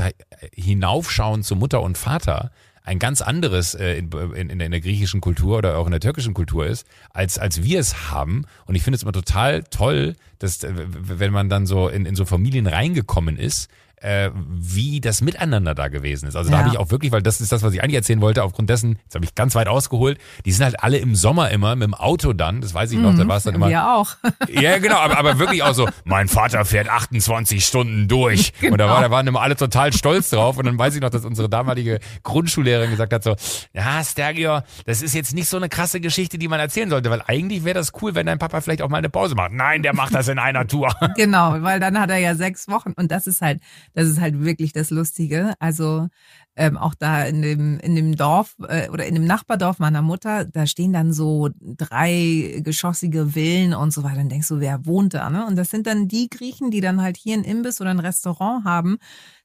Hinaufschauen zu Mutter und Vater ein ganz anderes äh, in, in, in der griechischen Kultur oder auch in der türkischen Kultur ist, als, als wir es haben. Und ich finde es immer total toll, dass, äh, wenn man dann so in, in so Familien reingekommen ist, äh, wie das Miteinander da gewesen ist. Also da habe ich auch wirklich, weil das ist das, was ich eigentlich erzählen wollte, aufgrund dessen, jetzt habe ich ganz weit ausgeholt, die sind halt alle im Sommer immer mit dem Auto dann, das weiß ich noch, mhm, da war es dann immer. Ja auch. ja, genau, aber, aber wirklich auch so, mein Vater fährt 28 Stunden durch. Genau. Und da, war, da waren immer alle total stolz drauf. Und dann weiß ich noch, dass unsere damalige Grundschullehrerin gesagt hat so, ja, Stergio, das ist jetzt nicht so eine krasse Geschichte, die man erzählen sollte, weil eigentlich wäre das cool, wenn dein Papa vielleicht auch mal eine Pause macht. Nein, der macht das in einer Tour. Genau, weil dann hat er ja sechs Wochen und das ist halt, das ist halt wirklich das Lustige. Also ähm, auch da in dem in dem Dorf äh, oder in dem Nachbardorf meiner Mutter, da stehen dann so dreigeschossige Villen und so weiter. Dann denkst du, wer wohnt da? Ne? Und das sind dann die Griechen, die dann halt hier ein Imbiss oder ein Restaurant haben.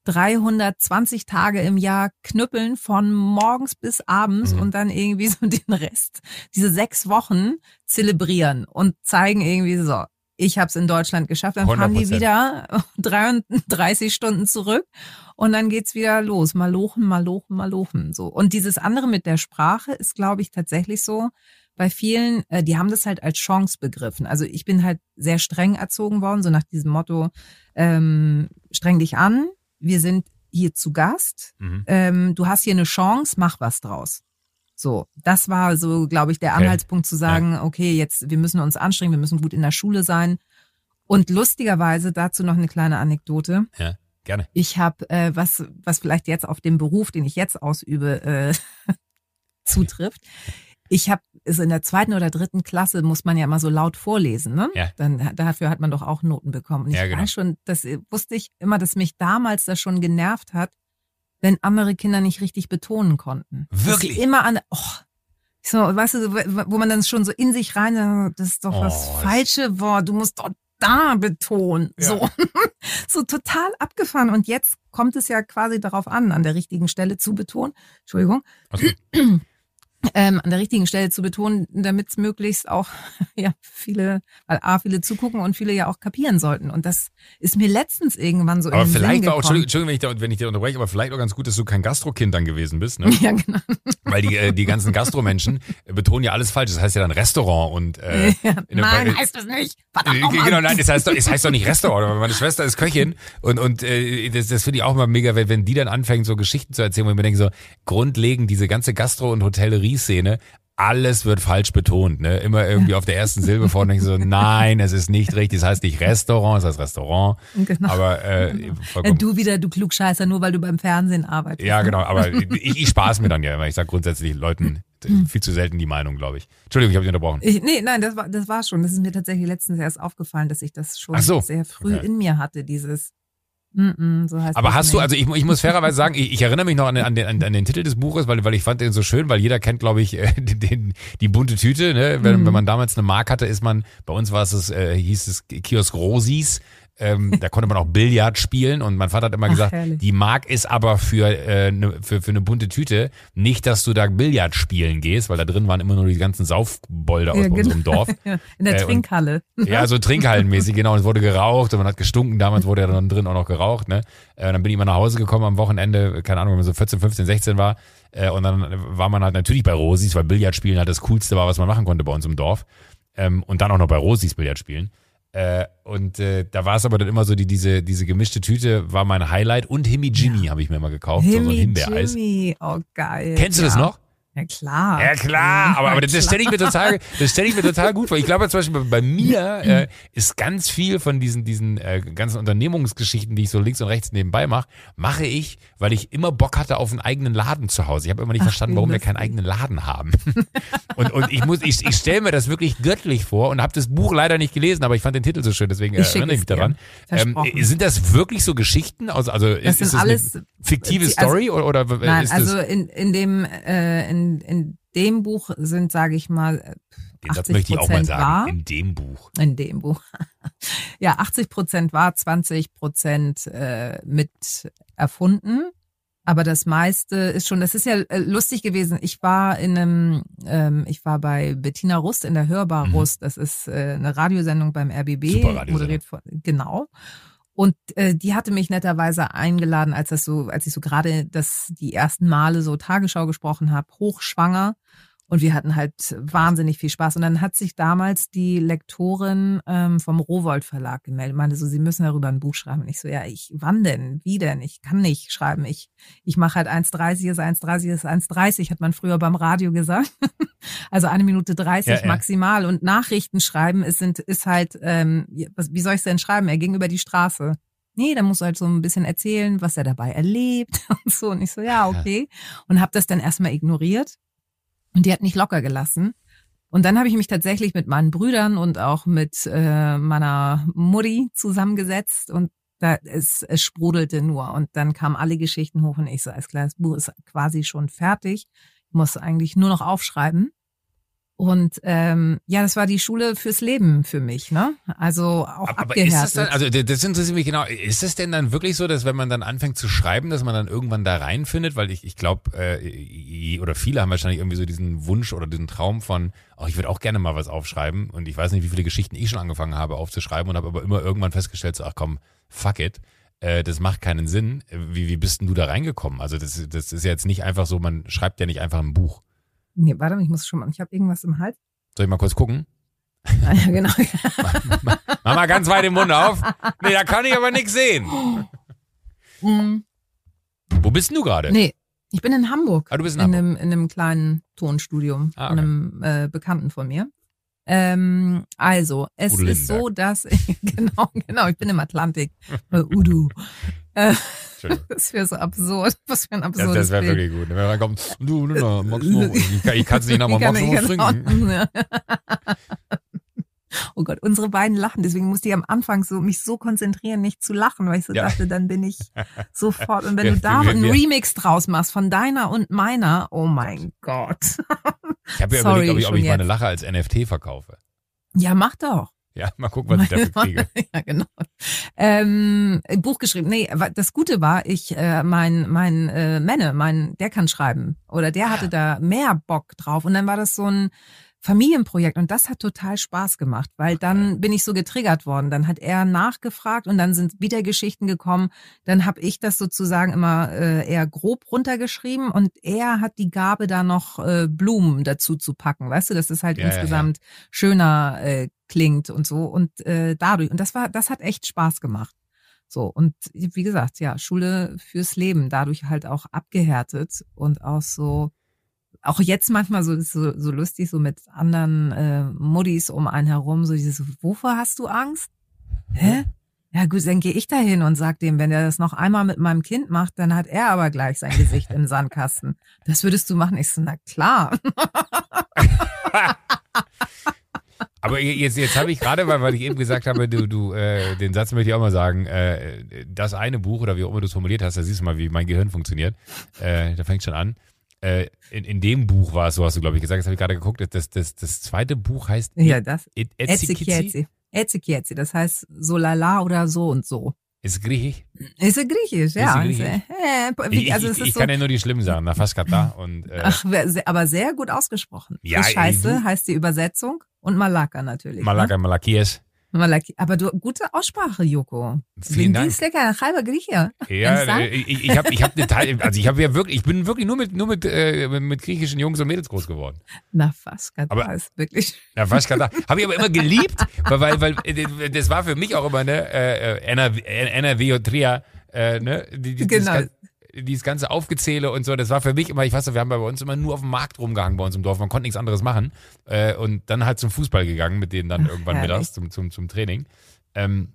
320 Tage im Jahr knüppeln von morgens bis abends mhm. und dann irgendwie so den Rest, diese sechs Wochen zelebrieren und zeigen irgendwie so, ich habe es in Deutschland geschafft, dann 100%. fahren die wieder 33 Stunden zurück und dann geht's wieder los. Malochen, Malochen, Malochen. So. Und dieses andere mit der Sprache ist, glaube ich, tatsächlich so. Bei vielen, äh, die haben das halt als Chance begriffen. Also ich bin halt sehr streng erzogen worden, so nach diesem Motto, ähm, streng dich an, wir sind hier zu Gast, mhm. ähm, du hast hier eine Chance, mach was draus. So, das war so, glaube ich, der Anhaltspunkt okay. zu sagen, okay, jetzt, wir müssen uns anstrengen, wir müssen gut in der Schule sein. Und lustigerweise dazu noch eine kleine Anekdote. Ja, gerne. Ich habe, äh, was, was vielleicht jetzt auf den Beruf, den ich jetzt ausübe, äh, zutrifft. Ich habe ist in der zweiten oder dritten Klasse muss man ja immer so laut vorlesen, ne? Ja. Dann dafür hat man doch auch Noten bekommen. Und ich ja, genau. weiß schon, das wusste ich immer, dass mich damals das schon genervt hat, wenn andere Kinder nicht richtig betonen konnten. Wirklich? Immer an, oh, so, weißt du, wo man dann schon so in sich rein, das ist doch oh, das falsche Wort, du musst doch da betonen. Ja. So. so total abgefahren. Und jetzt kommt es ja quasi darauf an, an der richtigen Stelle zu betonen. Entschuldigung. Okay. ähm, an der richtigen Stelle zu betonen, damit es möglichst auch ja viele, weil A, viele zugucken und viele ja auch kapieren sollten. Und das ist mir letztens irgendwann so Aber vielleicht war auch, Entschuldigung, Entschuldigung wenn, ich da, wenn ich dir unterbreche, aber vielleicht auch ganz gut, dass du kein Gastrokind dann gewesen bist. Ne? Ja, genau. Weil die, äh, die ganzen Gastromenschen betonen ja alles falsch. Das heißt ja dann Restaurant und äh, ja, Nein, heißt das nicht. Verdammt äh, genau, nein, das heißt, doch, das heißt doch nicht Restaurant. Meine Schwester ist Köchin und, und äh, das, das finde ich auch mal mega, wenn, wenn die dann anfängt, so Geschichten zu erzählen, wo ich mir denke, so grundlegend diese ganze Gastro- und Hotellerie-Szene alles wird falsch betont, ne? Immer irgendwie auf der ersten Silbe vorne so, nein, es ist nicht richtig, es heißt nicht Restaurant, es heißt Restaurant. Genau. Aber äh, genau. du wieder, du Klugscheißer, nur weil du beim Fernsehen arbeitest. Ja, ne? genau, aber ich, ich spaß mir dann ja immer. Ich sage grundsätzlich Leuten hm. viel zu selten die Meinung, glaube ich. Entschuldigung, ich habe dich unterbrochen. Ich, nee, nein, das war das war schon. Das ist mir tatsächlich letztens erst aufgefallen, dass ich das schon so. sehr früh okay. in mir hatte, dieses Mm -mm, so aber hast du, also ich, ich muss fairerweise sagen, ich, ich erinnere mich noch an den, an, den, an den Titel des Buches, weil, weil ich fand den so schön, weil jeder kennt, glaube ich, äh, den, die bunte Tüte. Ne? Wenn, mm. wenn man damals eine Mark hatte, ist man, bei uns war es, äh, hieß es Kiosk Rosis. Ähm, da konnte man auch Billard spielen und mein Vater hat immer Ach, gesagt, herrlich. die Mark ist aber für, äh, ne, für, für eine bunte Tüte. Nicht, dass du da Billard spielen gehst, weil da drin waren immer nur die ganzen Saufbolde aus ja, genau. unserem Dorf. In der äh, Trinkhalle. Und, ja, so Trinkhallenmäßig, genau. Und es wurde geraucht und man hat gestunken. Damals wurde ja dann drin auch noch geraucht. Ne? Äh, dann bin ich mal nach Hause gekommen am Wochenende, keine Ahnung, wenn man so 14, 15, 16 war. Äh, und dann war man halt natürlich bei Rosis, weil Billard spielen halt das Coolste war, was man machen konnte bei uns im Dorf. Ähm, und dann auch noch bei Rosis Billard spielen. Äh, und äh, da war es aber dann immer so, die, diese, diese gemischte Tüte war mein Highlight und Himmy Jimmy ja. habe ich mir immer gekauft. Himmy so, so Himbeereis. Jimmy, oh geil. Kennst du ja. das noch? Ja klar. Ja klar, aber, aber das, das stelle ich mir total, das stelle ich mir total gut vor. Ich glaube zum Beispiel bei mir äh, ist ganz viel von diesen diesen äh, ganzen Unternehmungsgeschichten, die ich so links und rechts nebenbei mache, mache ich, weil ich immer Bock hatte auf einen eigenen Laden zu Hause. Ich habe immer nicht Ach, verstanden, warum wir keinen eigenen Laden haben. und und ich muss, ich, ich stelle mir das wirklich göttlich vor und habe das Buch leider nicht gelesen, aber ich fand den Titel so schön, deswegen äh, Ich erinnere ich mich daran. Ähm, sind das wirklich so Geschichten? Also, also Das ist, ist das alles- eine fiktive also- Story oder, oder Nein, ist also das? in, in dem äh, in, in dem Buch sind, sage ich mal, äh, Den Satz 80 möchte ich auch mal Prozent sagen. wahr. In dem Buch. In dem Buch. ja, 80 Prozent war, 20 Prozent äh, mit erfunden. Aber das meiste ist schon, das ist ja äh, lustig gewesen. Ich war in einem, ähm, ich war bei Bettina Rust in der Hörbar Mhm. Rust. Das ist äh, eine Radiosendung beim RBB, moderiert von, genau. Und äh, die hatte mich netterweise eingeladen, als das so, als ich so gerade das die ersten Male so Tagesschau gesprochen habe, hochschwanger. Und wir hatten halt wahnsinnig viel Spaß. Und dann hat sich damals die Lektorin ähm, vom Rowold Verlag gemeldet, meinte so, sie müssen darüber ein Buch schreiben. Und ich so, ja, ich, wann denn? Wie denn? Ich kann nicht schreiben. Ich, ich mache halt 1,30 ist 1,30 ist 1,30, hat man früher beim Radio gesagt. also eine Minute 30 Ja, ja. maximal. Und Nachrichten schreiben ist, sind, ist halt, ähm, wie soll ich denn schreiben? Er ging über die Straße. Nee, da musst du halt so ein bisschen erzählen, was er dabei erlebt und so. Und ich so, ja, okay. Und habe das dann erstmal ignoriert. Und die hat nicht locker gelassen. Und dann habe ich mich tatsächlich mit meinen Brüdern und auch mit äh, meiner Mutti zusammengesetzt und da es, es sprudelte nur. Und dann kamen alle Geschichten hoch und ich so, alles klar, das Buch ist quasi schon fertig. Ich muss eigentlich nur noch aufschreiben. Und ähm, ja, das war die Schule fürs Leben für mich, ne? Also auch Aber abgehärtet. ist das dann, also das das interessiert mich genau, ist es denn dann wirklich so, dass wenn man dann anfängt zu schreiben, dass man dann irgendwann da reinfindet? Weil ich, ich glaube, äh, oder viele haben wahrscheinlich irgendwie so diesen Wunsch oder diesen Traum von, oh, ich würde auch gerne mal was aufschreiben. Und ich weiß nicht, wie viele Geschichten ich schon angefangen habe aufzuschreiben und habe aber immer irgendwann festgestellt, so, ach komm, fuck it. Äh, das macht keinen Sinn. Wie, wie bist denn du da reingekommen? Also das, das ist ja jetzt nicht einfach so, man schreibt ja nicht einfach ein Buch. Nee, warte mal, ich muss schon mal, ich habe irgendwas im Hals. Soll ich mal kurz gucken? Ah, ja, genau. Mach mal ganz weit den Mund auf. Nee, da kann ich aber nichts sehen. Mm, Wo bist denn du gerade? nee, ich bin in Hamburg. Ah, du bist in in Hamburg. einem, in einem kleinen Tonstudio Ah, von okay. einem äh, Bekannten von mir. Ähm, also, es Udo ist so, dass genau, genau, ich bin im Atlantik. Äh, Udo. Äh, das wäre so absurd. Was für ein Das, absurdes das wäre wirklich gut. Wenn man reinkommt, du, du, du magst noch, ich kann, ich nochmal, kann du nicht, noch was genau. trinken? Ja. Oh Gott, unsere beiden lachen. Deswegen musste ich am Anfang so mich so konzentrieren, nicht zu lachen, weil ich so Ja. dachte, dann bin ich sofort. Und wenn Wir- du da einen Remix draus machst von deiner und meiner, oh mein Gott. Ich habe ja Sorry, überlegt, ob ich, ob ich meine. Lache als NFT verkaufe. Ja, mach doch. Ja, mal gucken, was ich dafür kriege. ja, genau. Ähm, Buch geschrieben. Nee, das Gute war, ich, äh, mein, mein äh, Menne, mein, der kann schreiben. Oder der hatte da mehr Bock drauf. Und dann war das so ein Familienprojekt und das hat total Spaß gemacht, weil dann bin ich so getriggert worden. Dann hat er nachgefragt und dann sind wieder Geschichten gekommen. Dann habe ich das sozusagen immer äh, eher grob runtergeschrieben und er hat die Gabe, da noch äh, Blumen dazu zu packen. Weißt du, dass es halt Ja, ja, ja. insgesamt schöner äh, klingt und so und äh, dadurch und das war das hat echt Spaß gemacht. So und wie gesagt, ja, Schule fürs Leben, dadurch halt auch abgehärtet und auch so auch jetzt manchmal so so, so lustig so mit anderen äh, Muddis um einen herum so dieses wovor hast du Angst? Hä? Ja gut, dann gehe ich da hin und sag dem, wenn er das noch einmal mit meinem Kind macht, dann hat er aber gleich sein Gesicht im Sandkasten. Das würdest du machen? Ich so, na klar. Aber jetzt, jetzt habe ich gerade, weil, weil ich eben gesagt habe, du, du, äh, den Satz möchte ich auch mal sagen, äh, das eine Buch oder wie auch immer du es formuliert hast, da siehst du mal, wie mein Gehirn funktioniert. Äh, da fängt schon an. Äh, in, in dem Buch war es, so hast du, glaube ich, gesagt, das habe ich gerade geguckt, das, das, das zweite Buch heißt Ja, das Et- Etzikiezi. Etzikiezi. Etzikiezi, das heißt so lala oder so und so. Ist griechisch? Ist griechisch, ja. Ist griechisch. Äh, Ich, also ich, ich, ich so, kann ja nur die schlimmen Sachen, Nafaskata und äh, ach, aber sehr gut ausgesprochen. Ja, Scheiße du- heißt die Übersetzung und Malaka natürlich. Malaka, Malakies. Malaki. Aber du, gute Aussprache, Joko. Vielen Dank. Bist lecker, halber Grieche. Ja, du äh, ich, ich habe ich hab Detail, also ich habe ja wirklich, ich bin wirklich nur mit nur mit äh, mit griechischen Jungs und Mädels groß geworden. Na, fast, ganz Aber- ist wirklich. Ja, fast gesagt. Habe ich aber immer geliebt, weil, weil, weil äh, das war für mich auch immer ne äh, äh, NRW, NRW und Trier, äh, ne? Die, die, Genau. Dieses ganze Aufgezähle und so, das war für mich immer, ich weiß nicht, wir haben bei uns immer nur auf dem Markt rumgehangen bei uns im Dorf, man konnte nichts anderes machen. Äh, und dann halt zum Fußball gegangen, mit denen dann irgendwann herrlich. mittags zum, zum, zum Training. Ähm,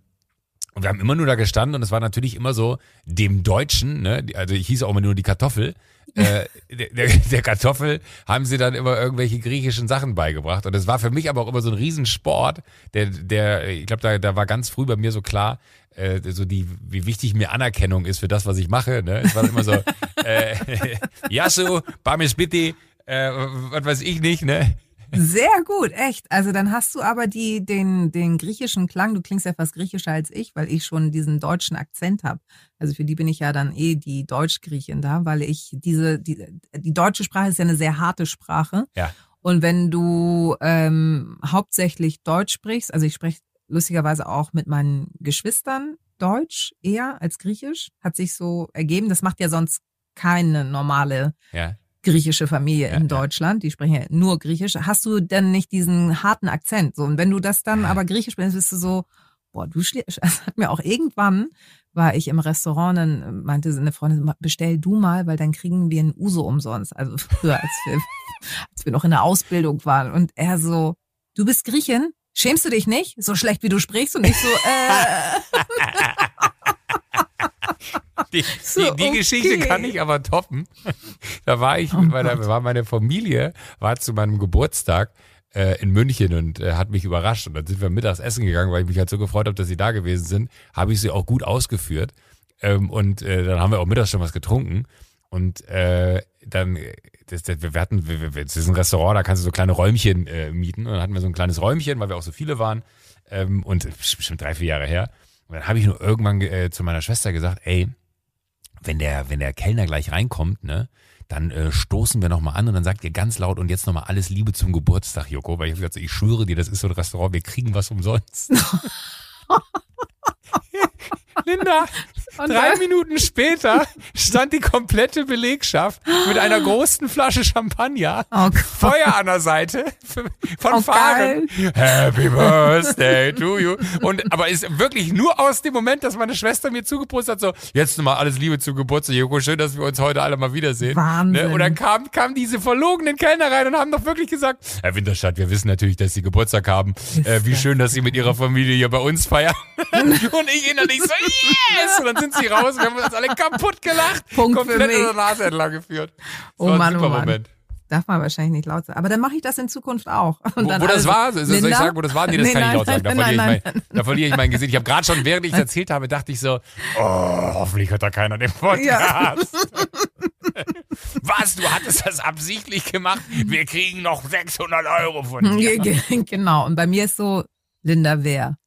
und wir haben immer nur da gestanden und es war natürlich immer so, dem Deutschen, ne, also ich hieß auch immer nur die Kartoffel, äh, der, der, Kartoffel haben sie dann immer irgendwelche griechischen Sachen beigebracht. Und es war für mich aber auch immer so ein Riesensport, der, der, ich glaube, da, da war ganz früh bei mir so klar, äh, so die, wie wichtig mir Anerkennung ist für das, was ich mache. Ne? Es war immer so, äh, Yasu, Bamis Bitti, äh, was weiß ich nicht, ne? Sehr gut, echt. Also dann hast du aber die, den, den griechischen Klang, du klingst ja fast griechischer als ich, weil ich schon diesen deutschen Akzent habe. Also für die bin ich ja dann eh die Deutsch-Griechin da, weil ich diese, die, die deutsche Sprache ist ja eine sehr harte Sprache. Ja. Und wenn du ähm, hauptsächlich Deutsch sprichst, also ich spreche lustigerweise auch mit meinen Geschwistern Deutsch eher als Griechisch, hat sich so ergeben. Das macht ja sonst keine normale Ja. Griechische Familie Ja, in ja. Deutschland, die sprechen ja nur Griechisch, hast du denn nicht diesen harten Akzent? So, und wenn du das dann aber Griechisch sprichst, bist du so, boah, du schlägst, es hat mir auch irgendwann, war ich im Restaurant, dann meinte eine Freundin, bestell du mal, weil dann kriegen wir ein Uso umsonst. Also früher, als wir, als wir noch in der Ausbildung waren. Und er so, du bist Griechin? Schämst du dich nicht? So schlecht wie du sprichst und ich so, äh, Die, So, die, die okay. Geschichte kann ich aber toppen. Da war ich Oh meiner, war meine Familie, war zu meinem Geburtstag äh, in München und äh, hat mich überrascht. Und dann sind wir mittags essen gegangen, weil ich mich halt so gefreut habe, dass sie da gewesen sind. Habe ich sie auch gut ausgeführt. Ähm, und äh, dann haben wir auch mittags schon was getrunken. Und äh, dann, äh, das, das, wir hatten, wir, wir, das ist ein Restaurant, da kannst du so kleine Räumchen äh, mieten. Und dann hatten wir so ein kleines Räumchen, weil wir auch so viele waren. Ähm, und bestimmt drei, vier Jahre her. Und dann habe ich nur irgendwann äh, zu meiner Schwester gesagt, ey, wenn der, wenn der Kellner gleich reinkommt, ne, dann äh, stoßen wir nochmal an und dann sagt ihr ganz laut und jetzt nochmal alles Liebe zum Geburtstag, Joko, weil ich hab gesagt, ich schwöre dir, das ist so ein Restaurant, wir kriegen was umsonst. Linda, Und drei dann- Minuten später stand die komplette Belegschaft mit einer großen Flasche Champagner, oh. Feuer an der Seite von Oh, Fahren. Happy Birthday to you. Und aber ist wirklich nur aus dem Moment, dass meine Schwester mir zugepostet hat, so, jetzt nochmal alles Liebe zu Geburtstag, Joko, schön, dass wir uns heute alle mal wiedersehen. Wahnsinn. Ne? Und dann kamen kam diese verlogenen Kellner rein und haben doch wirklich gesagt, Herr Winterstadt, wir wissen natürlich, dass Sie Geburtstag haben. Äh, wie schön, dass Sie mit Ihrer Familie hier bei uns feiern. und ich innerlich so, yes! Und dann sind sie raus, wir haben uns alle kaputt gelacht, Punkt für komplett mich. an der Nase entlang geführt. Das Oh Mann, oh super Mann. Moment. Darf man wahrscheinlich nicht laut sagen. Aber dann mache ich das in Zukunft auch. Und Wo, wo das war, soll ich sagen, wo das war? Nee, das Nee, kann ich nein, laut sagen. Da nein, verliere, nein, ich mein, da verliere ich mein Gesicht. Ich habe gerade schon, während ich es erzählt habe, dachte ich so, oh, hoffentlich hört da keiner den Podcast. Was, du hattest das absichtlich gemacht? Wir kriegen noch 600 Euro von dir. Ja, ge- genau. Und bei mir ist so, Linda, wer?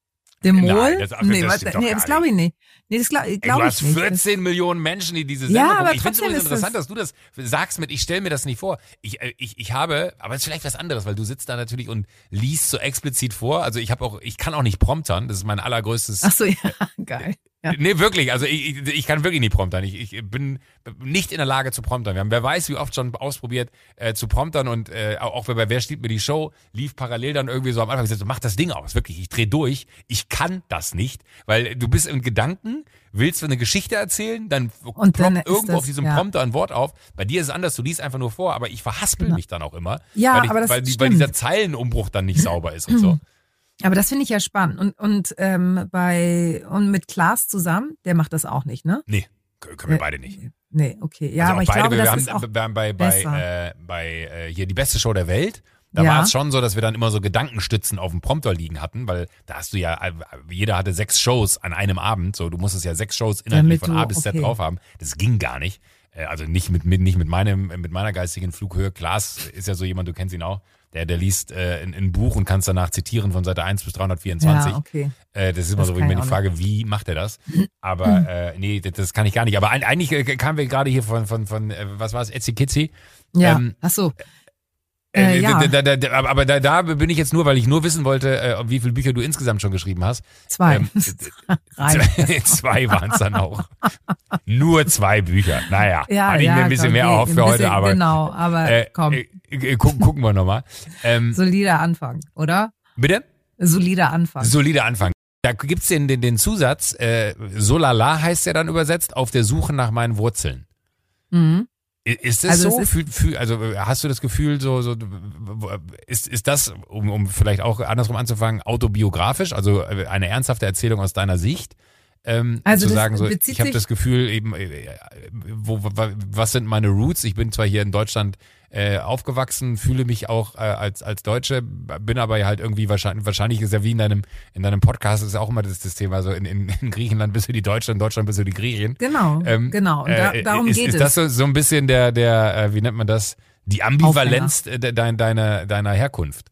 Demol? Nein, das- das nee, was, doch nee das glaube ich nicht. Nee, das glaube glaub du ich hast nicht. 14 Millionen Menschen, die diese Ja, Sendung aber gucken. Ich finde es übrigens interessant, dass du das sagst mit, ich stelle mir das nicht vor. Ich, äh, ich, ich habe, aber es ist vielleicht was anderes, weil du sitzt da natürlich und liest so explizit vor. Also ich habe auch, ich kann auch nicht promptern. Das ist mein allergrößtes Ach so, ja, geil. Ja. Nee, wirklich. Also ich, ich, ich kann wirklich nicht promptern. Ich, ich bin nicht in der Lage zu promptern. Wir haben, wer weiß, wie oft schon ausprobiert äh, zu promptern und äh, auch bei Wer steht mir die Show lief parallel dann irgendwie so am Anfang gesagt, so, mach das Ding aus, wirklich. Ich dreh durch. Ich kann das nicht, weil du bist in Gedanken, willst du eine Geschichte erzählen, dann Und dann irgendwo das- auf diesem ja. Prompter ein Wort auf. Bei dir ist es anders. Du liest einfach nur vor, aber ich verhaspel Genau. mich dann auch immer, Ja, weil, ich, aber das weil, weil dieser Zeilenumbruch dann nicht sauber ist und so. Aber das finde ich ja spannend. Und, und ähm, bei und mit Klaas zusammen, der macht das auch nicht, ne? Nee, können wir beide nicht. Nee, okay. Ja, also aber ich beide, glaube, wir das haben ist auch bei, bei, bei, besser. äh, bei äh, hier die beste Show der Welt. Da Ja. war es schon so, dass wir dann immer so Gedankenstützen auf dem Prompter liegen hatten, weil da hast du ja, äh, jeder hatte sechs Shows an einem Abend, so du musstest ja sechs Shows inhaltlich Damit von A bis Z okay. drauf haben. Das ging gar nicht. Äh, Also nicht mit, mit, nicht mit meinem, mit meiner geistigen Flughöhe. Klaas ist ja so jemand, du kennst ihn auch. Der, der liest äh, ein, ein Buch und kannst danach zitieren von Seite 1 bis 324. Ja, okay. Äh, das ist immer Das so, wie kann mir ich die Frage, wie macht er das? Aber äh, nee, das, das kann ich gar nicht. Aber ein, eigentlich äh, kamen wir gerade hier von, von, von äh, was war es, Etsy Kitzi? Ja. Ähm, Ach so. Äh, Äh, ja. da, da, da, aber da, da bin ich jetzt nur, weil ich nur wissen wollte, äh, wie viele Bücher du insgesamt schon geschrieben hast. Zwei. Ähm, zwei waren es dann auch. Nur zwei Bücher. Naja, Ja, hatte ich ja, mir ein bisschen komm, mehr erhofft für heute, bisschen- aber Genau, aber äh, komm, äh, äh, gucken, gucken wir nochmal. Ähm, solider Anfang, oder? bitte? Solider Anfang. Solider Anfang. Da gibt's den, den, den Zusatz, äh, Solala heißt der dann übersetzt, auf der Suche nach meinen Wurzeln. Mhm. Ist es Also so? ist- Fühl, also äh, hast du das Gefühl, so, so ist, ist das, um, um vielleicht auch andersrum anzufangen, autobiografisch, also äh, eine ernsthafte Erzählung aus deiner Sicht? Ähm, Also zu das sagen, so, ich habe das Gefühl, eben, äh, wo, was sind meine Roots? Ich bin zwar hier in Deutschland äh, aufgewachsen, fühle mich auch äh, als als Deutsche, bin aber ja halt irgendwie wahrscheinlich, wahrscheinlich ist ja wie in deinem in deinem Podcast ist ja auch immer das, das Thema, so in, in, in Griechenland bist du die Deutsche, in Deutschland bist du die Griechen. Genau, Ähm, genau. Und da, äh, darum ist, geht ist es. das so, so ein bisschen der, der, äh, wie nennt man das? Die Ambivalenz äh, de, dein, deiner, deiner Herkunft.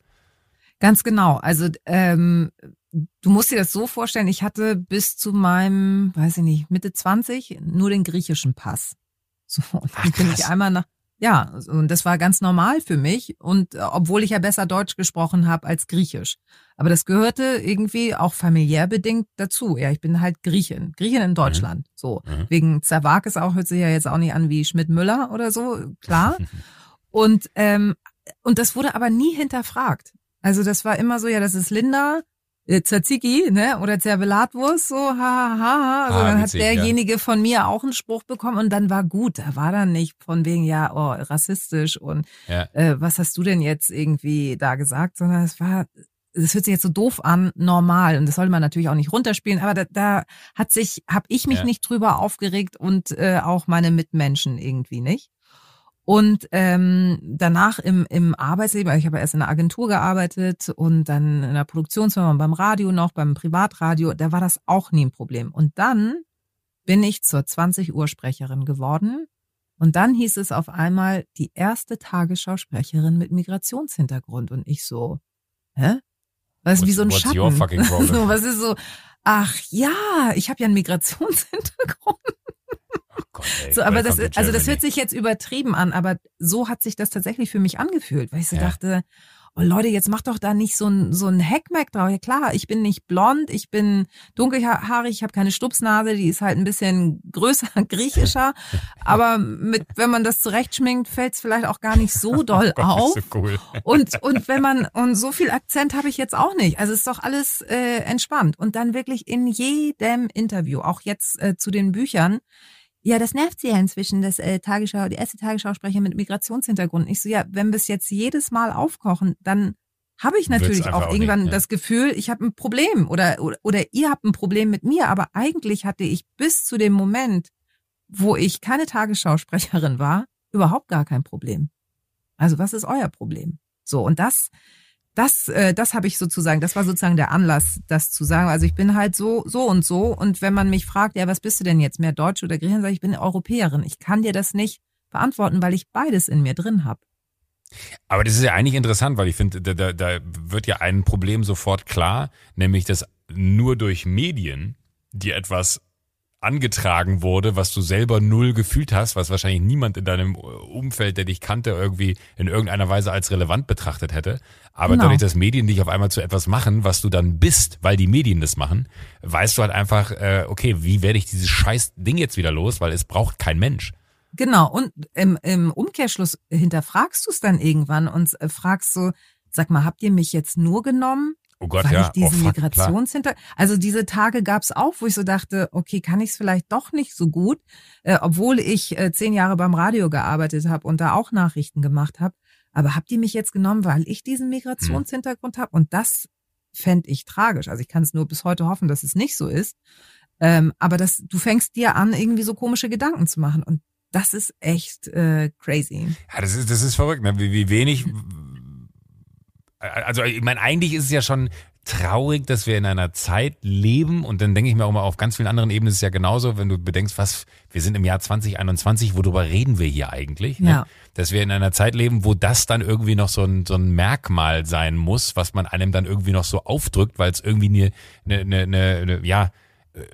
Ganz genau. Also ähm, du musst dir das so vorstellen, ich hatte bis zu meinem, weiß ich nicht, Mitte 20 nur den griechischen Pass. So, und Ach, dann bin ich einmal nach, ja, und das war ganz normal für mich. Und äh, obwohl ich ja besser Deutsch gesprochen habe als Griechisch. Aber das gehörte irgendwie auch familiär bedingt dazu. Ja, ich bin halt Griechin. Griechin in Deutschland. So. Mhm. Wegen Zerwakis auch, hört sich ja jetzt auch nicht an wie Schmidt-Müller oder so, klar. Und, ähm, und das wurde aber nie hinterfragt. Also das war immer so, ja, das ist Linda, Tzatziki, ne, oder Zervelatwurst, so, ha, ha, ha. Also Ah, dann witzig, hat ja. derjenige von mir auch einen Spruch bekommen und dann war gut. Da war dann nicht von wegen, ja, oh, rassistisch und Ja. äh, was hast du denn jetzt irgendwie da gesagt, sondern es war, das hört sich jetzt so doof an, normal. Und das sollte man natürlich auch nicht runterspielen, aber da, da hat sich, habe ich mich Ja. nicht drüber aufgeregt und äh, auch meine Mitmenschen irgendwie nicht. Und ähm, danach im, im Arbeitsleben, also ich habe erst in einer Agentur gearbeitet und dann in einer Produktionsfirma und beim Radio noch, beim Privatradio, da war das auch nie ein Problem. Und dann bin ich zur 20 Uhr Sprecherin geworden. Und dann hieß es auf einmal die erste Tagesschausprecherin mit Migrationshintergrund. Und ich so, hä? Was ist wie so ein Schatten. so, was ist so, ach ja, ich habe ja einen Migrationshintergrund. Gott, ey, So, aber das, also das hört sich jetzt übertrieben an, aber so hat sich das tatsächlich für mich angefühlt, weil ich so Ja. dachte, oh Leute, jetzt mach doch da nicht so ein, so ein Hackmack drauf. Ja klar, ich bin nicht blond, ich bin dunkelhaarig, ich habe keine Stupsnase, die ist halt ein bisschen größer, griechischer, aber mit, wenn man das zurechtschminkt, fällt es vielleicht auch gar nicht so doll Oh Gott, auf. ist so cool. Und, und wenn man, und so viel Akzent habe ich jetzt auch nicht. Also ist doch alles äh, entspannt. Und dann wirklich in jedem Interview, auch jetzt äh, zu den Büchern, ja, das nervt sie ja inzwischen, das äh, Tagesschau, die erste Tagesschausprecher mit Migrationshintergrund. Ich so, ja, wenn wir es jetzt jedes Mal aufkochen, dann habe ich natürlich auch auch irgendwann nicht, ja. das Gefühl, ich habe ein Problem oder, oder, oder ihr habt ein Problem mit mir. Aber eigentlich hatte ich bis zu dem Moment, wo ich keine Tagesschausprecherin war, überhaupt gar kein Problem. Also was ist euer Problem? So, und das, das, äh, das habe ich sozusagen, das war sozusagen der Anlass, das zu sagen. Also ich bin halt so, so und so. Und wenn man mich fragt, ja, was bist du denn jetzt, mehr Deutsche oder Griechin, sage ich, ich bin Europäerin. Ich kann dir das nicht beantworten, weil ich beides in mir drin habe. Aber das ist ja eigentlich interessant, weil ich finde, da, da, da wird ja ein Problem sofort klar, nämlich dass nur durch Medien dir etwas angetragen wurde, was du selber null gefühlt hast, was wahrscheinlich niemand in deinem Umfeld, der dich kannte, irgendwie in irgendeiner Weise als relevant betrachtet hätte. Aber Genau. dadurch, dass Medien dich auf einmal zu etwas machen, was du dann bist, weil die Medien das machen, weißt du halt einfach, äh, okay, wie werde ich dieses scheiß Ding jetzt wieder los, weil es braucht kein Mensch. Genau. Und im, im Umkehrschluss hinterfragst du es dann irgendwann und äh, fragst so, sag mal, habt ihr mich jetzt nur genommen, Oh Gott, weil ja. ich diese oh, fuck, klar. Migrationshinter... Also diese Tage gab's auch, wo ich so dachte, okay, kann ich es vielleicht doch nicht so gut, äh, obwohl ich äh, zehn Jahre beim Radio gearbeitet habe und da auch Nachrichten gemacht habe. Aber habt ihr mich jetzt genommen, weil ich diesen Migrationshintergrund habe? Und das fänd ich tragisch. Also ich kann es nur bis heute hoffen, dass es nicht so ist. Ähm, aber das, du fängst dir an, irgendwie so komische Gedanken zu machen. Und das ist echt äh, crazy. Ja, das ist, das ist verrückt, ne? wie, wie wenig. Also, ich meine, eigentlich ist es ja schon traurig, dass wir in einer Zeit leben und dann denke ich mir auch mal, auf ganz vielen anderen Ebenen ist es ja genauso, wenn du bedenkst, was, wir sind im Jahr 2021, worüber reden wir hier eigentlich? Ne? Ja. Dass wir in einer Zeit leben, wo das dann irgendwie noch so ein, so ein Merkmal sein muss, was man einem dann irgendwie noch so aufdrückt, weil es irgendwie eine, eine, eine, eine, eine ja,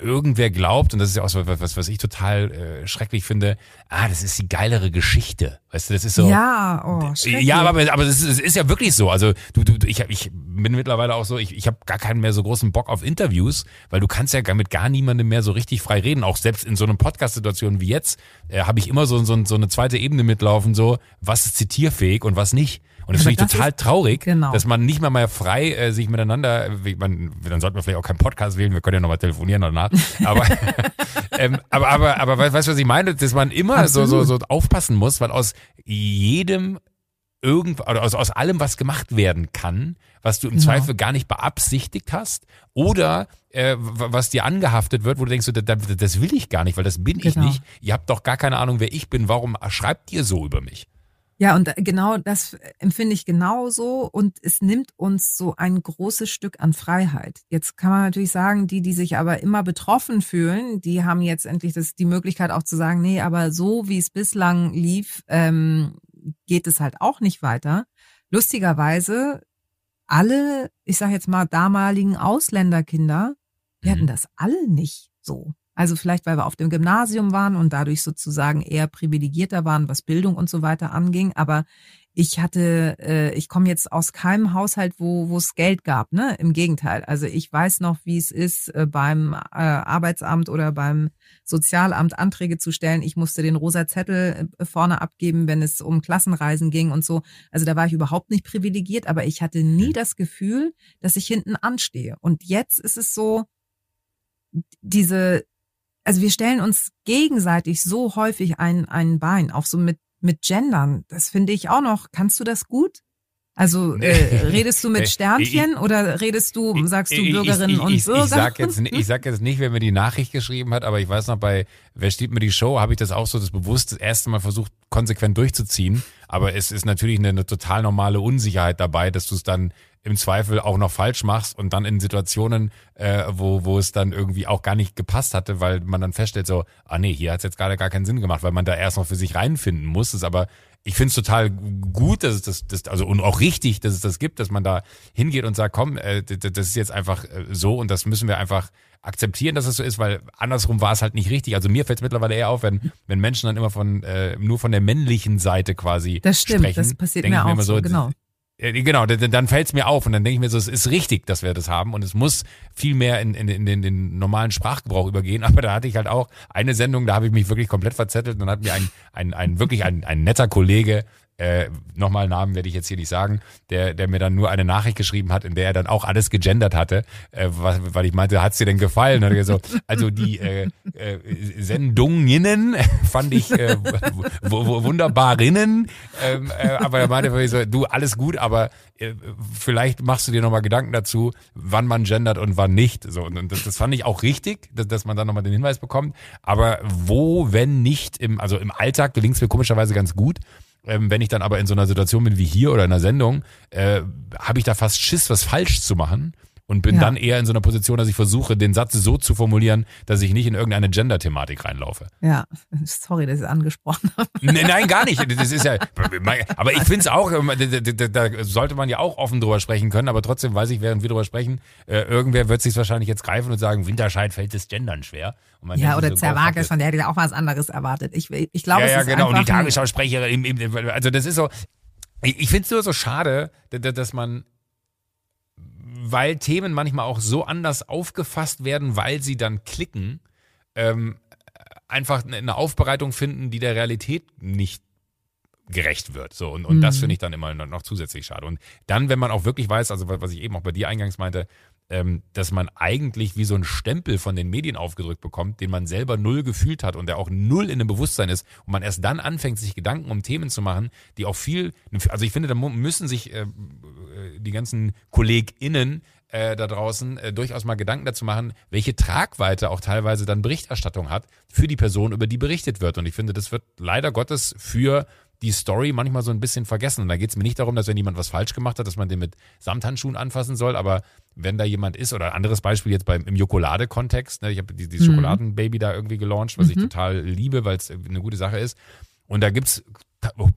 irgendwer glaubt, und das ist ja auch so was, was ich total äh, schrecklich finde, ah, das ist die geilere Geschichte. Weißt du, das ist so. ja, oh, schrecklich. Ja, aber, aber es ist, es ist ja wirklich so. Also du, du, ich, ich bin mittlerweile auch so, ich, ich habe gar keinen mehr so großen Bock auf Interviews, weil du kannst ja gar mit gar niemandem mehr so richtig frei reden. Auch selbst in so einer Podcast-Situation wie jetzt äh, habe ich immer so, so, so eine zweite Ebene mitlaufen, so was ist zitierfähig und was nicht. Und das finde ich total ist, traurig, genau. dass man nicht mal mehr frei äh, sich miteinander, man, dann sollten wir vielleicht auch keinen Podcast wählen, wir können ja nochmal telefonieren danach. Aber, ähm, aber, aber, aber weißt du, was ich meine? Dass man immer so, so, so aufpassen muss, weil aus jedem irgend, oder aus, aus allem, was gemacht werden kann, was du im Genau. Zweifel gar nicht beabsichtigt hast oder äh, was dir angehaftet wird, wo du denkst, so, da- da- das will ich gar nicht, weil das bin ich Genau. nicht. Ihr habt doch gar keine Ahnung, wer ich bin. Warum schreibt ihr so über mich? Ja, und genau das empfinde ich genauso und es nimmt uns so ein großes Stück an Freiheit. Jetzt kann man natürlich sagen, die, die sich aber immer betroffen fühlen, die haben jetzt endlich das, die Möglichkeit auch zu sagen, nee, aber so wie es bislang lief, ähm, geht es halt auch nicht weiter. Lustigerweise, alle, ich sage jetzt mal, damaligen Ausländerkinder, die Mhm. hatten das alle nicht so. Also vielleicht, weil wir auf dem Gymnasium waren und dadurch sozusagen eher privilegierter waren, was Bildung und so weiter anging. Aber ich hatte, äh, ich komme jetzt aus keinem Haushalt, wo wo es Geld gab. Ne, im Gegenteil. Also ich weiß noch, wie es ist, äh, beim äh, Arbeitsamt oder beim Sozialamt Anträge zu stellen. Ich musste den rosa Zettel äh, vorne abgeben, wenn es um Klassenreisen ging und so. Also da war ich überhaupt nicht privilegiert, aber ich hatte nie das Gefühl, dass ich hinten anstehe. Und jetzt ist es so, diese, also wir stellen uns gegenseitig so häufig ein, ein Bein, auch so mit, mit Gendern. Das finde ich auch noch. Kannst du das gut? Also äh, redest du mit Sternchen oder redest du, sagst du Ich- ich- Bürgerinnen ich, und Bürger? Ich sag, jetzt, nicht- ich sag jetzt nicht, wer mir die Nachricht geschrieben hat, aber ich weiß noch, bei Wer steht mir die Show, habe ich das auch so das bewusst das erste Mal versucht, konsequent durchzuziehen. Aber es ist natürlich eine, eine total normale Unsicherheit dabei, dass du es dann im Zweifel auch noch falsch machst und dann in Situationen, äh, wo, wo es dann irgendwie auch gar nicht gepasst hatte, weil man dann feststellt so, ah nee, hier hat es jetzt gerade gar keinen Sinn gemacht, weil man da erst noch für sich reinfinden muss. Das ist aber ich finde es total gut, dass es das, das, also und auch richtig, dass es das gibt, dass man da hingeht und sagt, komm, äh, das ist jetzt einfach äh, so und das müssen wir einfach akzeptieren, dass es so ist, weil andersrum war es halt nicht richtig. Also mir fällt es mittlerweile eher auf, wenn, wenn Menschen dann immer von äh, nur von der männlichen Seite quasi Das stimmt, sprechen. das passiert mir auch immer so, genau. Äh, Genau, dann, fällt es mir auf und dann denke ich mir so, es ist richtig, dass wir das haben und es muss viel mehr in, in, in den, den normalen Sprachgebrauch übergehen. Aber da hatte ich halt auch eine Sendung, da habe ich mich wirklich komplett verzettelt und dann hat mir ein, ein, ein wirklich ein, ein netter Kollege äh, nochmal Namen werde ich jetzt hier nicht sagen, der, der mir dann nur eine Nachricht geschrieben hat, in der er dann auch alles gegendert hatte, äh, was, weil ich meinte, hat's dir denn gefallen? Und so, also die äh, äh, Sendungen fand ich äh, wunderbarinnen, ähm, äh, aber er meinte so, du, alles gut, aber äh, vielleicht machst du dir nochmal Gedanken dazu, wann man gendert und wann nicht. So, und, und das, das fand ich auch richtig, dass, dass man dann nochmal den Hinweis bekommt. Aber wo, wenn nicht im, also im Alltag gelingt es mir komischerweise ganz gut. Ähm, wenn ich dann aber in so einer Situation bin wie hier oder in einer Sendung, äh, habe ich da fast Schiss, was falsch zu machen. Und bin Ja. dann eher in so einer Position, dass ich versuche, den Satz so zu formulieren, dass ich nicht in irgendeine Gender-Thematik reinlaufe. Ja, sorry, dass ich es angesprochen habe. Nee, nein, gar nicht. Das ist ja. Aber ich finde es auch, ähm, da, sollte man ja auch offen drüber sprechen können, aber trotzdem weiß ich, während wir drüber sprechen, äh, irgendwer wird sich wahrscheinlich jetzt greifen und sagen, Winterscheid fällt das Gendern schwer. Ja, oder so, Zerwakis, von der hätte ich auch was anderes erwartet. Ich, ich glaube, ja, es ja, ist genau. Und die Tagesschausprecherin, also das ist so, ich, finde es nur so schade, da- da- dass man, weil Themen manchmal auch so anders aufgefasst werden, weil sie dann klicken, ähm, einfach eine Aufbereitung finden, die der Realität nicht gerecht wird. So, und, und das Mhm. finde ich dann immer noch zusätzlich schade. Und dann, wenn man auch wirklich weiß, also was ich eben auch bei dir eingangs meinte, ähm, dass man eigentlich wie so einen Stempel von den Medien aufgedrückt bekommt, den man selber null gefühlt hat und der auch null in dem Bewusstsein ist und man erst dann anfängt, sich Gedanken um Themen zu machen, die auch viel, also ich finde, da müssen sich äh, die ganzen KollegInnen äh, da draußen äh, durchaus mal Gedanken dazu machen, welche Tragweite auch teilweise dann Berichterstattung hat für die Person, über die berichtet wird. Und ich finde, das wird leider Gottes für die Story manchmal so ein bisschen vergessen. Und da geht es mir nicht darum, dass wenn jemand was falsch gemacht hat, dass man den mit Samthandschuhen anfassen soll, aber wenn da jemand ist, oder ein anderes Beispiel jetzt beim im Jokolade-Kontext, ne, ich habe die, die Mhm. Schokoladenbaby da irgendwie gelauncht, was ich Mhm. total liebe, weil es eine gute Sache ist. Und da gibt's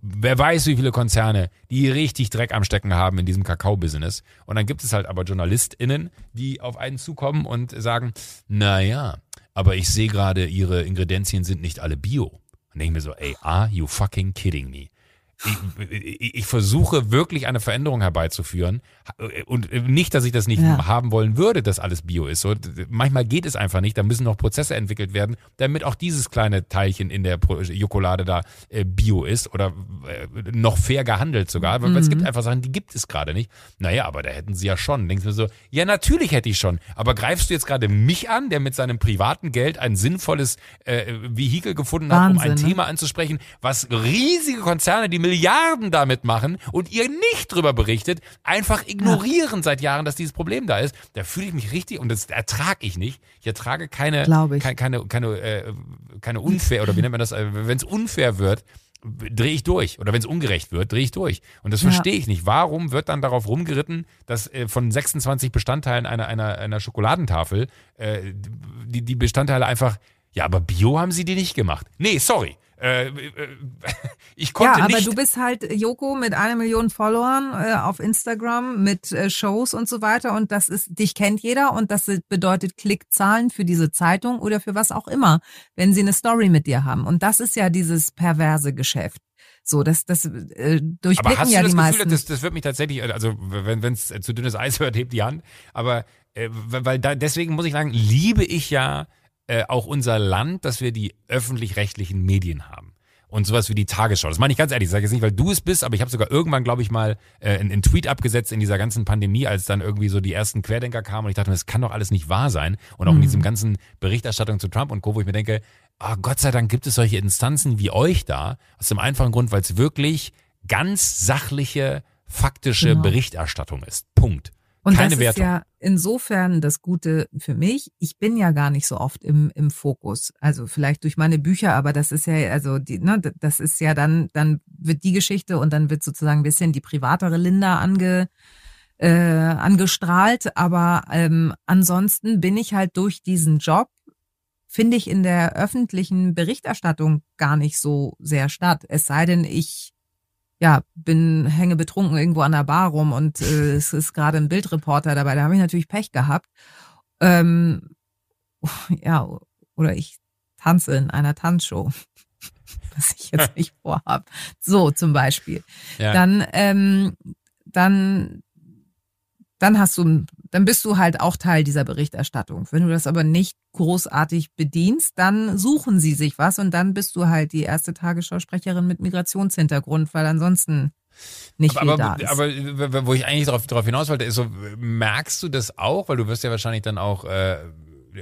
wer weiß, wie viele Konzerne, die richtig Dreck am Stecken haben in diesem Kakao-Business. Und dann gibt es halt aber JournalistInnen, die auf einen zukommen und sagen, naja, aber ich sehe gerade, ihre Ingredienzien sind nicht alle bio. Und denke ich mir so, ey, are you fucking kidding me? Ich, ich, versuche wirklich eine Veränderung herbeizuführen und nicht, dass ich das nicht ja. haben wollen würde, dass alles Bio ist. So, manchmal geht es einfach nicht. Da müssen noch Prozesse entwickelt werden, damit auch dieses kleine Teilchen in der Jokolade da äh, Bio ist oder äh, noch fair gehandelt sogar. Weil mhm. es gibt einfach Sachen, die gibt es gerade nicht. Naja, aber da hätten sie ja schon. Denkst du mir so, ja natürlich hätte ich schon. Aber greifst du jetzt gerade mich an, der mit seinem privaten Geld ein sinnvolles äh, Vehikel gefunden hat, Wahnsinn, um ein ne? Thema anzusprechen, was riesige Konzerne, die Milliarden damit machen und ihr nicht drüber berichtet, einfach ignorieren ja. seit Jahren, dass dieses Problem da ist. Da fühle ich mich richtig und das ertrage ich nicht. Ich ertrage keine, ich. keine, keine, keine, äh, keine unfair oder wie nennt man das, äh, wenn es unfair wird, drehe ich durch. Oder wenn es ungerecht wird, drehe ich durch. Und das ja. verstehe ich nicht. Warum wird dann darauf rumgeritten, dass äh, von 26 Bestandteilen einer, einer, einer Schokoladentafel äh, die, die Bestandteile einfach, ja, aber Bio haben sie die nicht gemacht. Nee, sorry. Äh, äh, ich konnte ja, aber nicht. du bist halt Joko mit einer Million Followern äh, auf Instagram mit äh, Shows und so weiter und das ist, dich kennt jeder und das bedeutet Klickzahlen für diese Zeitung oder für was auch immer, wenn sie eine Story mit dir haben. Und das ist ja dieses perverse Geschäft. So, das, das äh, durchblicken aber hast ja du das die Gefühl, Das, das wird mich tatsächlich, also wenn es zu dünnes Eis hört, hebt die Hand. Aber äh, weil da deswegen muss ich sagen, liebe ich ja äh, auch unser Land, dass wir die öffentlich-rechtlichen Medien haben. Und sowas wie die Tagesschau. Das meine ich ganz ehrlich, ich sage jetzt nicht, weil du es bist, aber ich habe sogar irgendwann, glaube ich, mal äh, einen, einen Tweet abgesetzt in dieser ganzen Pandemie, als dann irgendwie so die ersten Querdenker kamen und ich dachte, das kann doch alles nicht wahr sein. Und auch mhm. in diesem ganzen Berichterstattung zu Trump und Co., wo ich mir denke, oh, Gott sei Dank gibt es solche Instanzen wie euch da, aus dem einfachen Grund, weil es wirklich ganz sachliche, faktische genau. Berichterstattung ist. Punkt. Und Keine das Wertung. ist ja insofern das Gute für mich. Ich bin ja gar nicht so oft im, im Fokus. Also vielleicht durch meine Bücher, aber das ist ja, also die, ne, das ist ja dann, dann wird die Geschichte und dann wird sozusagen ein bisschen die privatere Linda ange, äh, angestrahlt. Aber ähm, ansonsten bin ich halt durch diesen Job, finde ich in der öffentlichen Berichterstattung gar nicht so sehr statt. Es sei denn, ich ja, bin hänge betrunken irgendwo an der Bar rum und äh, es ist gerade ein Bildreporter dabei. Da habe ich natürlich Pech gehabt. Ähm, ja, oder ich tanze in einer Tanzshow, was ich jetzt nicht vorhab. So zum Beispiel. Ja. Dann, ähm, dann, dann hast du dann bist du halt auch Teil dieser Berichterstattung. Wenn du das aber nicht großartig bedienst, dann suchen sie sich was und dann bist du halt die erste Tagesschausprecherin mit Migrationshintergrund, weil ansonsten nicht aber, viel aber, da ist. Aber wo ich eigentlich darauf, darauf hinaus wollte, ist so, merkst du das auch, weil du wirst ja wahrscheinlich dann auch äh,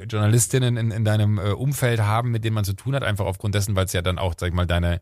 Journalistinnen in, in deinem äh, Umfeld haben, mit denen man zu tun hat, einfach aufgrund dessen, weil es ja dann auch, sag ich mal, deine,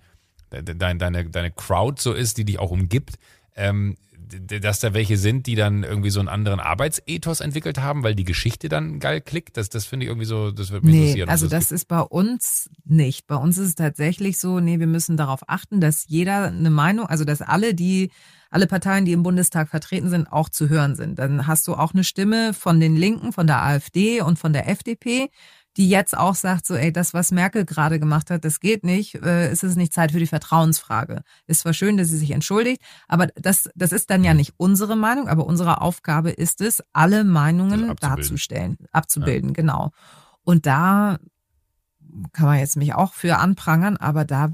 deine, deine, deine Crowd so ist, die dich auch umgibt. Ähm, dass da welche sind, die dann irgendwie so einen anderen Arbeitsethos entwickelt haben, weil die Geschichte dann geil klickt. Das, das finde ich irgendwie so, das wird mich nee, interessieren. Also das, das ist bei uns nicht. Bei uns ist es tatsächlich so, nee, wir müssen darauf achten, dass jeder eine Meinung, also dass alle, die alle Parteien, die im Bundestag vertreten sind, auch zu hören sind. Dann hast du auch eine Stimme von den Linken, von der AfD und von der FDP die jetzt auch sagt, so, ey, das, was Merkel gerade gemacht hat, das geht nicht, äh, ist es nicht Zeit für die Vertrauensfrage. Ist zwar schön, dass sie sich entschuldigt, aber das, das ist dann ja nicht unsere Meinung, aber unsere Aufgabe ist es, alle Meinungen also darzustellen, abzubilden, ja. genau. Und da kann man jetzt mich auch für anprangern, aber da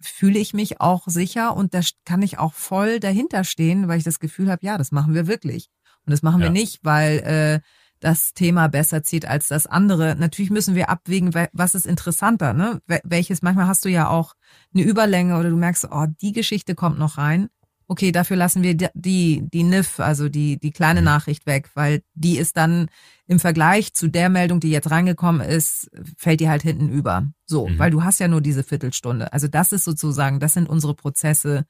fühle ich mich auch sicher und da kann ich auch voll dahinter stehen, weil ich das Gefühl habe, ja, das machen wir wirklich. Und das machen ja. wir nicht, weil äh, das Thema besser zieht als das andere. Natürlich müssen wir abwägen, was ist interessanter, ne? Welches, manchmal hast du ja auch eine Überlänge oder du merkst, oh, die Geschichte kommt noch rein. Okay, dafür lassen wir die, die NIF, also die, die kleine mhm. Nachricht weg, weil die ist dann im Vergleich zu der Meldung, die jetzt reingekommen ist, fällt die halt hinten über. So, mhm. weil du hast ja nur diese Viertelstunde. Also das ist sozusagen, das sind unsere Prozesse,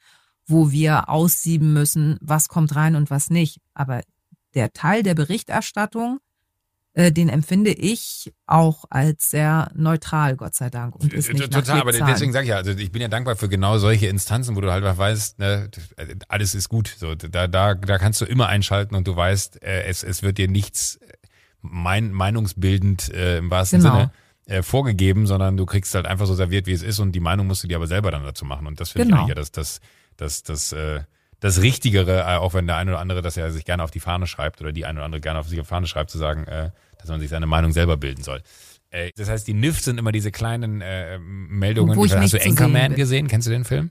wo wir aussieben müssen, was kommt rein und was nicht. Aber der Teil der Berichterstattung, äh, den empfinde ich auch als sehr neutral, Gott sei Dank. Und ist nicht Total, aber deswegen sage ich ja, also ich bin ja dankbar für genau solche Instanzen, wo du halt weißt, ne, alles ist gut. So, da, da, da kannst du immer einschalten und du weißt, äh, es, es wird dir nichts mein, meinungsbildend äh, im wahrsten genau. Sinne äh, vorgegeben, sondern du kriegst halt einfach so serviert, wie es ist und die Meinung musst du dir aber selber dann dazu machen. Und das finde genau. ich eigentlich ja das, das, das, das, äh, das Richtigere, äh, auch wenn der eine oder andere das ja sich gerne auf die Fahne schreibt oder die eine oder andere gerne auf sich auf die Fahne schreibt, zu sagen, äh, dass man sich seine Meinung selber bilden soll. Äh, das heißt, die NIF sind immer diese kleinen äh, Meldungen. Wo ich Hast du Anchorman gesehen? Kennst du den Film?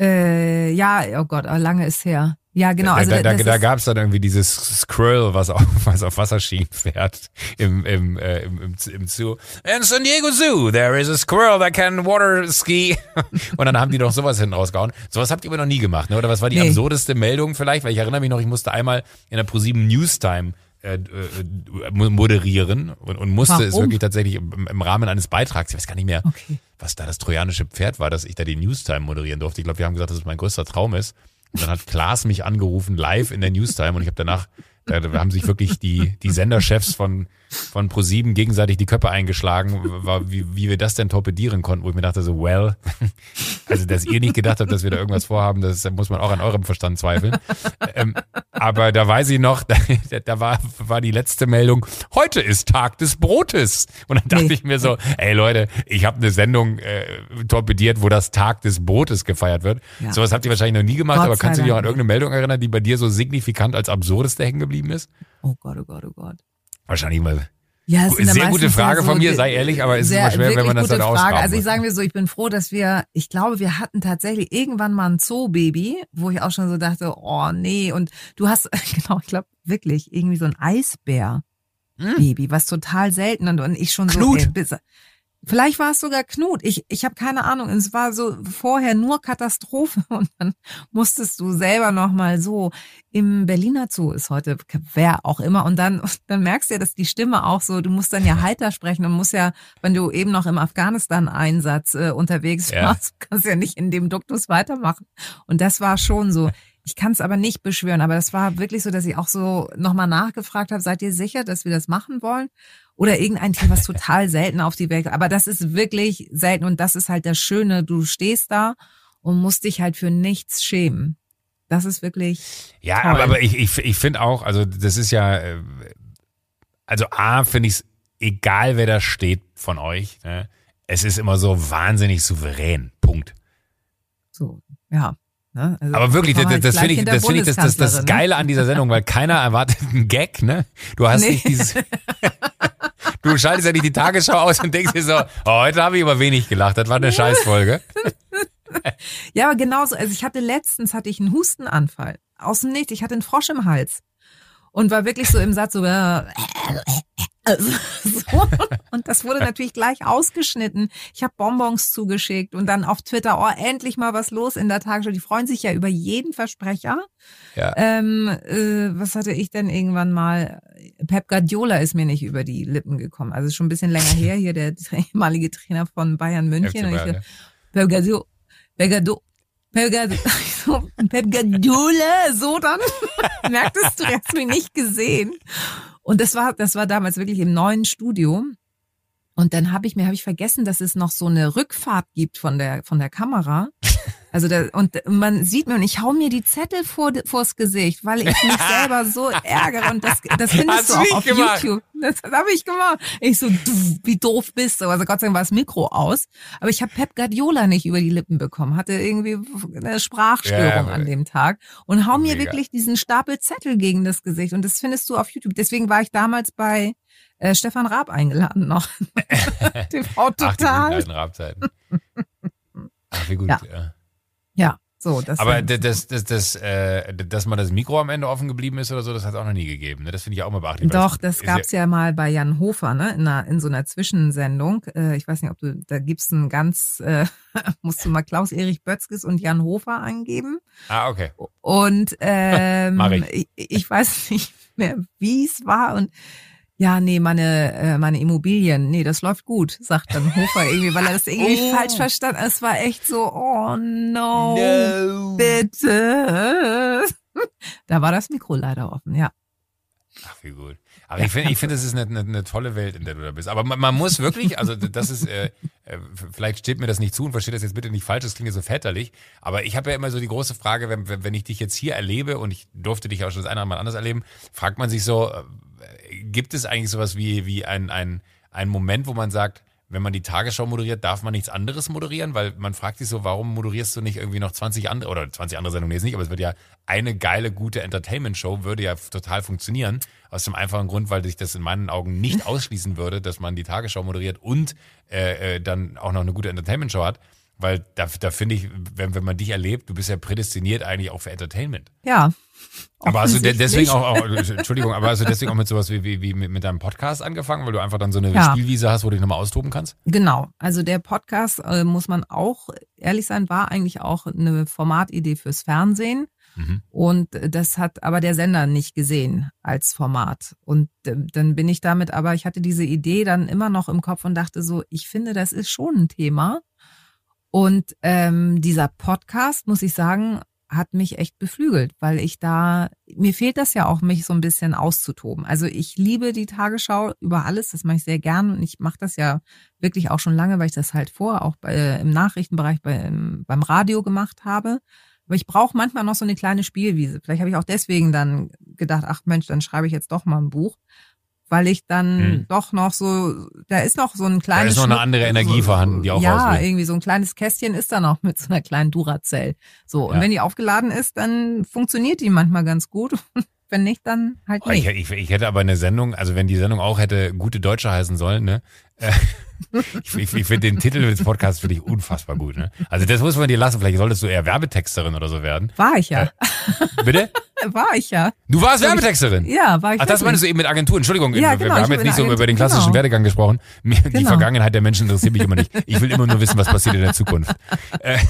Äh, ja, oh Gott, lange ist her. Ja, genau. Also da da, da, gab es dann irgendwie dieses Squirrel, was auf, was auf Wasserschienen fährt im, im, äh, im, im, im Zoo. In San Diego Zoo, there is a squirrel that can water ski. Und dann haben die doch sowas hinten rausgehauen. Sowas habt ihr aber noch nie gemacht, ne? Oder was war die nee. absurdeste Meldung vielleicht? Weil ich erinnere mich noch, ich musste einmal in der ProSieben Newstime äh, äh, moderieren und, und musste Warum? es wirklich tatsächlich im, im, Rahmen eines Beitrags, ich weiß gar nicht mehr, okay. was da das trojanische Pferd war, dass ich da die Newstime moderieren durfte. Ich glaube, wir haben gesagt, dass es mein größter Traum ist. Und dann hat Klaas mich angerufen live in der Newstime und ich habe danach da haben sich wirklich die, die Senderchefs von, von ProSieben gegenseitig die Köpfe eingeschlagen, war, wie, wie wir das denn torpedieren konnten, wo ich mir dachte so, well, also dass ihr nicht gedacht habt, dass wir da irgendwas vorhaben, das muss man auch an eurem Verstand zweifeln. Ähm, aber da weiß ich noch, da, da war, war die letzte Meldung, heute ist Tag des Brotes. Und dann dachte nee. ich mir so, ey Leute, ich habe eine Sendung äh, torpediert, wo das Tag des Brotes gefeiert wird. Ja. Sowas habt ihr wahrscheinlich noch nie gemacht, Gott aber kannst du dich auch an irgendeine Meldung erinnern, die bei dir so signifikant als absurdeste hängen geblieben geblieben ist? Oh Gott, oh Gott, oh Gott. Wahrscheinlich mal. Ja, es ist sehr gute Frage so von mir, sei ehrlich, aber es ist immer schwer, wenn man das dann ausgraben Also ich sage mir so, ich bin froh, dass wir, ich glaube, wir hatten tatsächlich irgendwann mal ein Zoo-Baby, wo ich auch schon so dachte, oh nee, und du hast, genau, ich glaube wirklich, irgendwie so ein Eisbär-Baby, hm. was total selten und ich schon Knut. so, ey, Vielleicht war es sogar Knut. Ich, ich habe keine Ahnung. Es war so vorher nur Katastrophe und dann musstest du selber noch mal so im Berliner Zoo ist heute wer auch immer und dann dann merkst du ja, dass die Stimme auch so. Du musst dann ja heiter sprechen und musst ja, wenn du eben noch im Afghanistan-Einsatz äh, unterwegs ja. warst, kannst ja nicht in dem Duktus weitermachen. Und das war schon so. Ich kann es aber nicht beschwören, aber das war wirklich so, dass ich auch so nochmal nachgefragt habe, seid ihr sicher, dass wir das machen wollen? Oder irgendein Tier, was total selten auf die Welt. Aber das ist wirklich selten und das ist halt das Schöne. Du stehst da und musst dich halt für nichts schämen. Das ist wirklich. Ja, toll. aber, aber ich, ich, ich finde auch, also das ist ja, äh, also A, finde ich es egal, wer da steht von euch. Ne? Es ist immer so wahnsinnig souverän. Punkt. So, ja. Ne? Also aber wirklich, das, das finde ich, das, find ich das, das, das Geile an dieser Sendung, weil keiner erwartet einen Gag, ne? Du hast nee. nicht dieses. du schaltest ja nicht die Tagesschau aus und denkst dir so, oh, heute habe ich aber wenig gelacht, das war eine Scheißfolge. ja, aber genauso. Also ich hatte letztens hatte ich einen Hustenanfall. Aus dem Nichts. Ich hatte einen Frosch im Hals. Und war wirklich so im Satz so, äh, also, so. Und das wurde natürlich gleich ausgeschnitten. Ich habe Bonbons zugeschickt und dann auf Twitter, oh, endlich mal was los in der Tagesschau. Die freuen sich ja über jeden Versprecher. Ja. Ähm, äh, was hatte ich denn irgendwann mal? Pep Guardiola ist mir nicht über die Lippen gekommen. Also schon ein bisschen länger her, hier der ehemalige Trainer von Bayern München. und ich, ja. Pep Guardiola, Pep Guardiola, so dann. Merktest du, du hast mich nicht gesehen. Und das war, das war damals wirklich im neuen Studio. Und dann habe ich mir, habe ich vergessen, dass es noch so eine Rückfahrt gibt von der, von der Kamera. Also da, und man sieht mir, und ich hau mir die Zettel vor, vors Gesicht, weil ich mich selber so ärgere. Und das, das findest Hast du auch auf gemacht? YouTube. Das habe ich gemacht. Ich so, du, wie doof bist du. Also Gott sei Dank war das Mikro aus. Aber ich habe Pep Guardiola nicht über die Lippen bekommen. Hatte irgendwie eine Sprachstörung ja, an dem Tag. Und hau mir mega. wirklich diesen Stapel Zettel gegen das Gesicht. Und das findest du auf YouTube. Deswegen war ich damals bei äh, Stefan Raab eingeladen noch. TV total. Ach, die Raab-Zeiten. Ach, wie gut. Ja. ja. Ja, so. Das Aber das, das, das, äh, dass mal das Mikro am Ende offen geblieben ist oder so, das hat es auch noch nie gegeben. Ne? Das finde ich auch mal beachtlich. Doch, das, das gab es ja, ja, mal bei Jan Hofer, ne? In, einer, in so einer Zwischensendung. Äh, ich weiß nicht, ob du, da gibt's ein ganz, äh, musst du mal Klaus-Erich Bötzkes und Jan Hofer eingeben. Ah, okay. Und ähm, ich. ich. ich weiß nicht mehr, wie es war. Und ja, nee, meine, äh, meine Immobilien, nee, das läuft gut, sagt dann Hofer irgendwie, weil er das irgendwie oh. falsch verstanden hat. Es war echt so, oh no, no. bitte. Da war das Mikro leider offen, ja. Ach, wie gut. Aber ich finde, ich finde, es ist eine, eine, eine, tolle Welt, in der du da bist. Aber man, man muss wirklich, also das ist, äh, äh, vielleicht steht mir das nicht zu und versteht das jetzt bitte nicht falsch, das klingt ja so väterlich. Aber ich habe ja immer so die große Frage, wenn, wenn ich dich jetzt hier erlebe und ich durfte dich auch schon das eine oder Mal anders erleben, fragt man sich so, äh, gibt es eigentlich sowas wie, wie ein, ein, ein Moment, wo man sagt, wenn man die Tagesschau moderiert, darf man nichts anderes moderieren? Weil man fragt sich so, warum moderierst du nicht irgendwie noch 20 andere, oder 20 andere Sendungen jetzt nicht, aber es wird ja eine geile, gute Entertainment-Show, würde ja total funktionieren. Aus dem einfachen Grund, weil sich das in meinen Augen nicht ausschließen würde, dass man die Tagesschau moderiert und äh, äh, dann auch noch eine gute Entertainment-Show hat. Weil da, da finde ich, wenn, wenn man dich erlebt, du bist ja prädestiniert eigentlich auch für Entertainment. Ja. Aber hast du de- deswegen auch, auch, Entschuldigung, aber du deswegen auch mit sowas wie, wie, wie mit, mit deinem Podcast angefangen, weil du einfach dann so eine Ja. Spielwiese hast, wo du dich nochmal austoben kannst? Genau. Also der Podcast, äh, muss man auch ehrlich sein, war eigentlich auch eine Formatidee fürs Fernsehen. Mhm. Und das hat aber der Sender nicht gesehen als Format. Und äh, dann bin ich damit, aber ich hatte diese Idee dann immer noch im Kopf und dachte so, ich finde, das ist schon ein Thema. Und ähm, dieser Podcast, muss ich sagen, hat mich echt beflügelt, weil ich da, mir fehlt das ja auch, mich so ein bisschen auszutoben. Also ich liebe die Tagesschau über alles, das mache ich sehr gern und ich mache das ja wirklich auch schon lange, weil ich das halt vor, auch bei, im Nachrichtenbereich bei, im, beim Radio gemacht habe. Aber ich brauche manchmal noch so eine kleine Spielwiese. Vielleicht habe ich auch deswegen dann gedacht, ach Mensch, dann schreibe ich jetzt doch mal ein Buch, weil ich dann Hm. doch noch so, da ist noch so ein Da kleines ist noch eine andere Energie so, vorhanden, die auch Ja, raus will. irgendwie so ein kleines Kästchen ist da noch mit so einer kleinen Duracell. So, und Ja. wenn die aufgeladen ist, dann funktioniert die manchmal ganz gut. Wenn nicht, dann halt Oh, ich, nicht. ich, ich hätte aber eine Sendung, also wenn die Sendung auch hätte gute Deutsche heißen sollen, ne? Äh, ich ich, finde den Titel des Podcasts finde ich unfassbar gut, ne? Also das muss man dir lassen. Vielleicht solltest du eher Werbetexterin oder so werden. War ich ja. Bitte? War ich ja. Du warst Werbetexterin. Ja, war ich Ach, das meinst du eben mit Agentur. Entschuldigung, Ja, wir, genau, wir haben hab jetzt nicht so Agentur- über den klassischen genau. Werdegang gesprochen. Die Genau. Vergangenheit der Menschen interessiert mich immer nicht. Ich will immer nur wissen, was passiert in der Zukunft.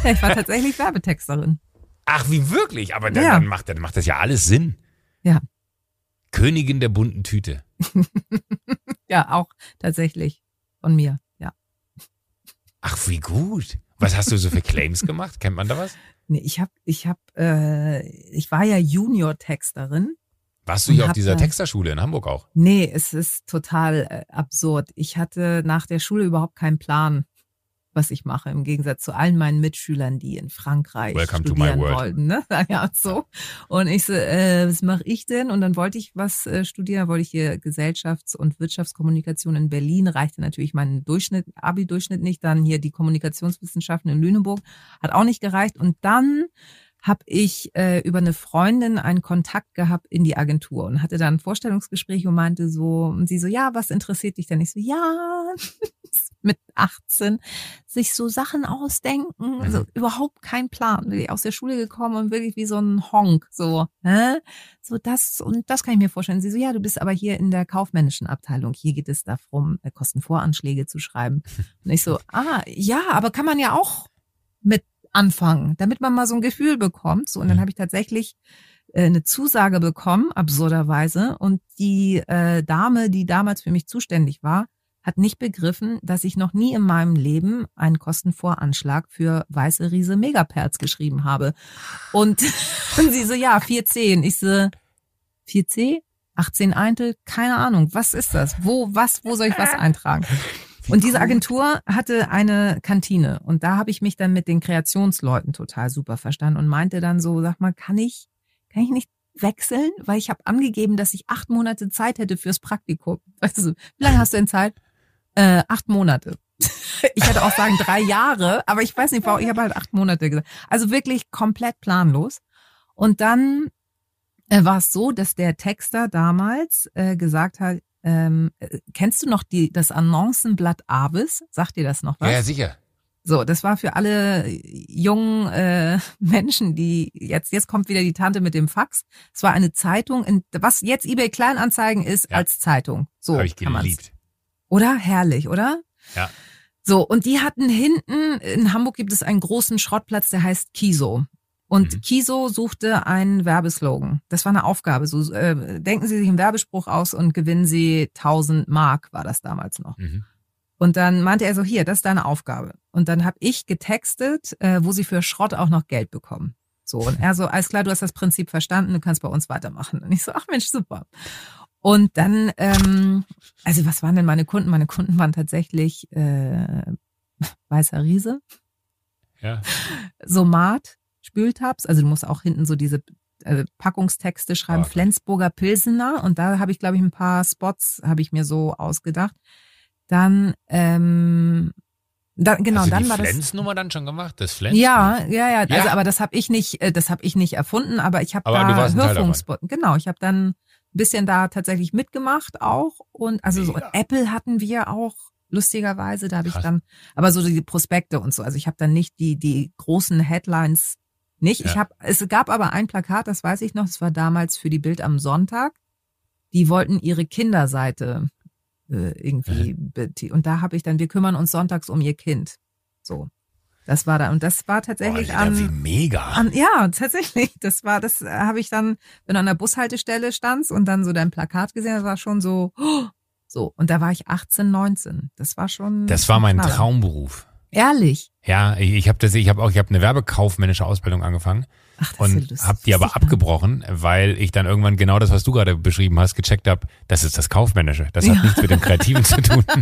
Ich war tatsächlich Werbetexterin. Ach, wie wirklich? Aber dann, Ja. dann, macht, dann macht das ja alles Sinn. Ja. Königin der bunten Tüte. Ja, auch tatsächlich von mir. Ja. Ach, wie gut. Was hast du so für Claims gemacht? Kennt man da was? Nee, ich habe, ich habe, äh, ich war ja Junior-Texterin. Warst du hier auf dieser Texterschule in Hamburg auch? Nee, es ist total äh, absurd. Ich hatte nach der Schule überhaupt keinen Plan, was ich mache, im Gegensatz zu allen meinen Mitschülern, die in Frankreich Welcome studieren wollten. Ne? Ja, so. Und ich so, äh, was mache ich denn? Und dann wollte ich was äh, studieren, wollte ich hier Gesellschafts- und Wirtschaftskommunikation in Berlin, reichte natürlich mein Durchschnitt, Abi-Durchschnitt nicht, dann hier die Kommunikationswissenschaften in Lüneburg, hat auch nicht gereicht. Und dann habe ich äh, über eine Freundin einen Kontakt gehabt in die Agentur und hatte dann ein Vorstellungsgespräch und meinte so, und sie so, ja, was interessiert dich denn? Ich so, ja, mit 18 sich so Sachen ausdenken, also überhaupt kein Plan, wirklich aus der Schule gekommen und wirklich wie so ein Honk, so, hä? so das und das kann ich mir vorstellen. Sie so, ja, du bist aber hier in der kaufmännischen Abteilung, hier geht es darum, äh, Kostenvoranschläge zu schreiben. Und ich so, ah, ja, aber kann man ja auch mit anfangen, damit man mal so ein Gefühl bekommt. So, und dann habe ich tatsächlich äh, eine Zusage bekommen, absurderweise. Und die äh, Dame, die damals für mich zuständig war, hat nicht begriffen, dass ich noch nie in meinem Leben einen Kostenvoranschlag für weiße Riese Megaperz geschrieben habe. Und, und sie so, ja, 410. Ich so, 4C? 18 Eintel? Keine Ahnung. Was ist das? Wo, was, wo soll ich was eintragen? Und diese Agentur hatte eine Kantine und da habe ich mich dann mit den Kreationsleuten total super verstanden und meinte dann so, sag mal, kann ich, kann ich nicht wechseln? Weil ich habe angegeben, dass ich acht Monate Zeit hätte fürs Praktikum. Weißt du, wie lange hast du denn Zeit? Äh, acht Monate. Ich hätte auch sagen drei Jahre, aber ich weiß nicht, warum, ich habe halt acht Monate gesagt. Also wirklich komplett planlos. Und dann äh, war es so, dass der Texter damals äh, gesagt hat, ähm, äh, kennst du noch die, das Annoncenblatt Avis? Sagt dir das noch was? Ja, ja, sicher. So, das war für alle jungen äh, Menschen, die jetzt jetzt kommt wieder die Tante mit dem Fax. Es war eine Zeitung, in, was jetzt eBay Kleinanzeigen ist Ja. als Zeitung. So Habe ich kann man's. geliebt. Oder herrlich, oder? Ja. So und die hatten hinten in Hamburg gibt es einen großen Schrottplatz, der heißt Kiso. Und Mhm. Kiso suchte einen Werbeslogan. Das war eine Aufgabe. So äh, denken Sie sich einen Werbespruch aus und gewinnen Sie 1000 Mark, war das damals noch. Mhm. Und dann meinte er so, hier, das ist deine Aufgabe. Und dann habe ich getextet, äh, wo sie für Schrott auch noch Geld bekommen. So, und er so, alles klar, du hast das Prinzip verstanden, du kannst bei uns weitermachen. Und ich so, ach Mensch, super. Und dann, ähm, also was waren denn meine Kunden? Meine Kunden waren tatsächlich äh, Weißer Riese, Ja. Somat, Spültabs, also du musst auch hinten so diese äh, Packungstexte schreiben, Ah, okay. Flensburger Pilsener und da habe ich, glaube ich, ein paar Spots, habe ich mir so ausgedacht. Dann, ähm, da, genau, du dann die war das. Flens-Nummer dann schon gemacht? Das Flens? Ja, ja, ja, Ja. Also, aber das habe ich nicht, äh, das habe ich nicht erfunden, aber ich habe da. Hörfunkspot. Genau, ich habe dann ein bisschen da tatsächlich mitgemacht auch und also so Mega. Apple hatten wir auch lustigerweise. Da habe ich dann, aber so die Prospekte und so. Also ich habe dann nicht die, die großen Headlines nicht. Ja. Ich habe, es gab aber ein Plakat, das weiß ich noch, das war damals für die Bild am Sonntag. Die wollten ihre Kinderseite äh, irgendwie mhm. und da habe ich dann, wir kümmern uns sonntags um ihr Kind. So. Das war da und das war tatsächlich Boah, an, wie mega. An, ja, tatsächlich. Das war, das äh, habe ich dann, wenn du an der Bushaltestelle standst und dann so dein Plakat gesehen, das war schon so, oh, so. Und da war ich 18, 19. Das war schon. Das war mein Traumberuf. Ehrlich? Ja, ich, ich habe das, ich habe auch, ich habe eine werbekaufmännische Ausbildung angefangen Ach, das und ja habe die aber abgebrochen, weil ich dann irgendwann genau das, was du gerade beschrieben hast, gecheckt habe. Das ist das Kaufmännische. Das hat ja. nichts mit dem Kreativen zu tun.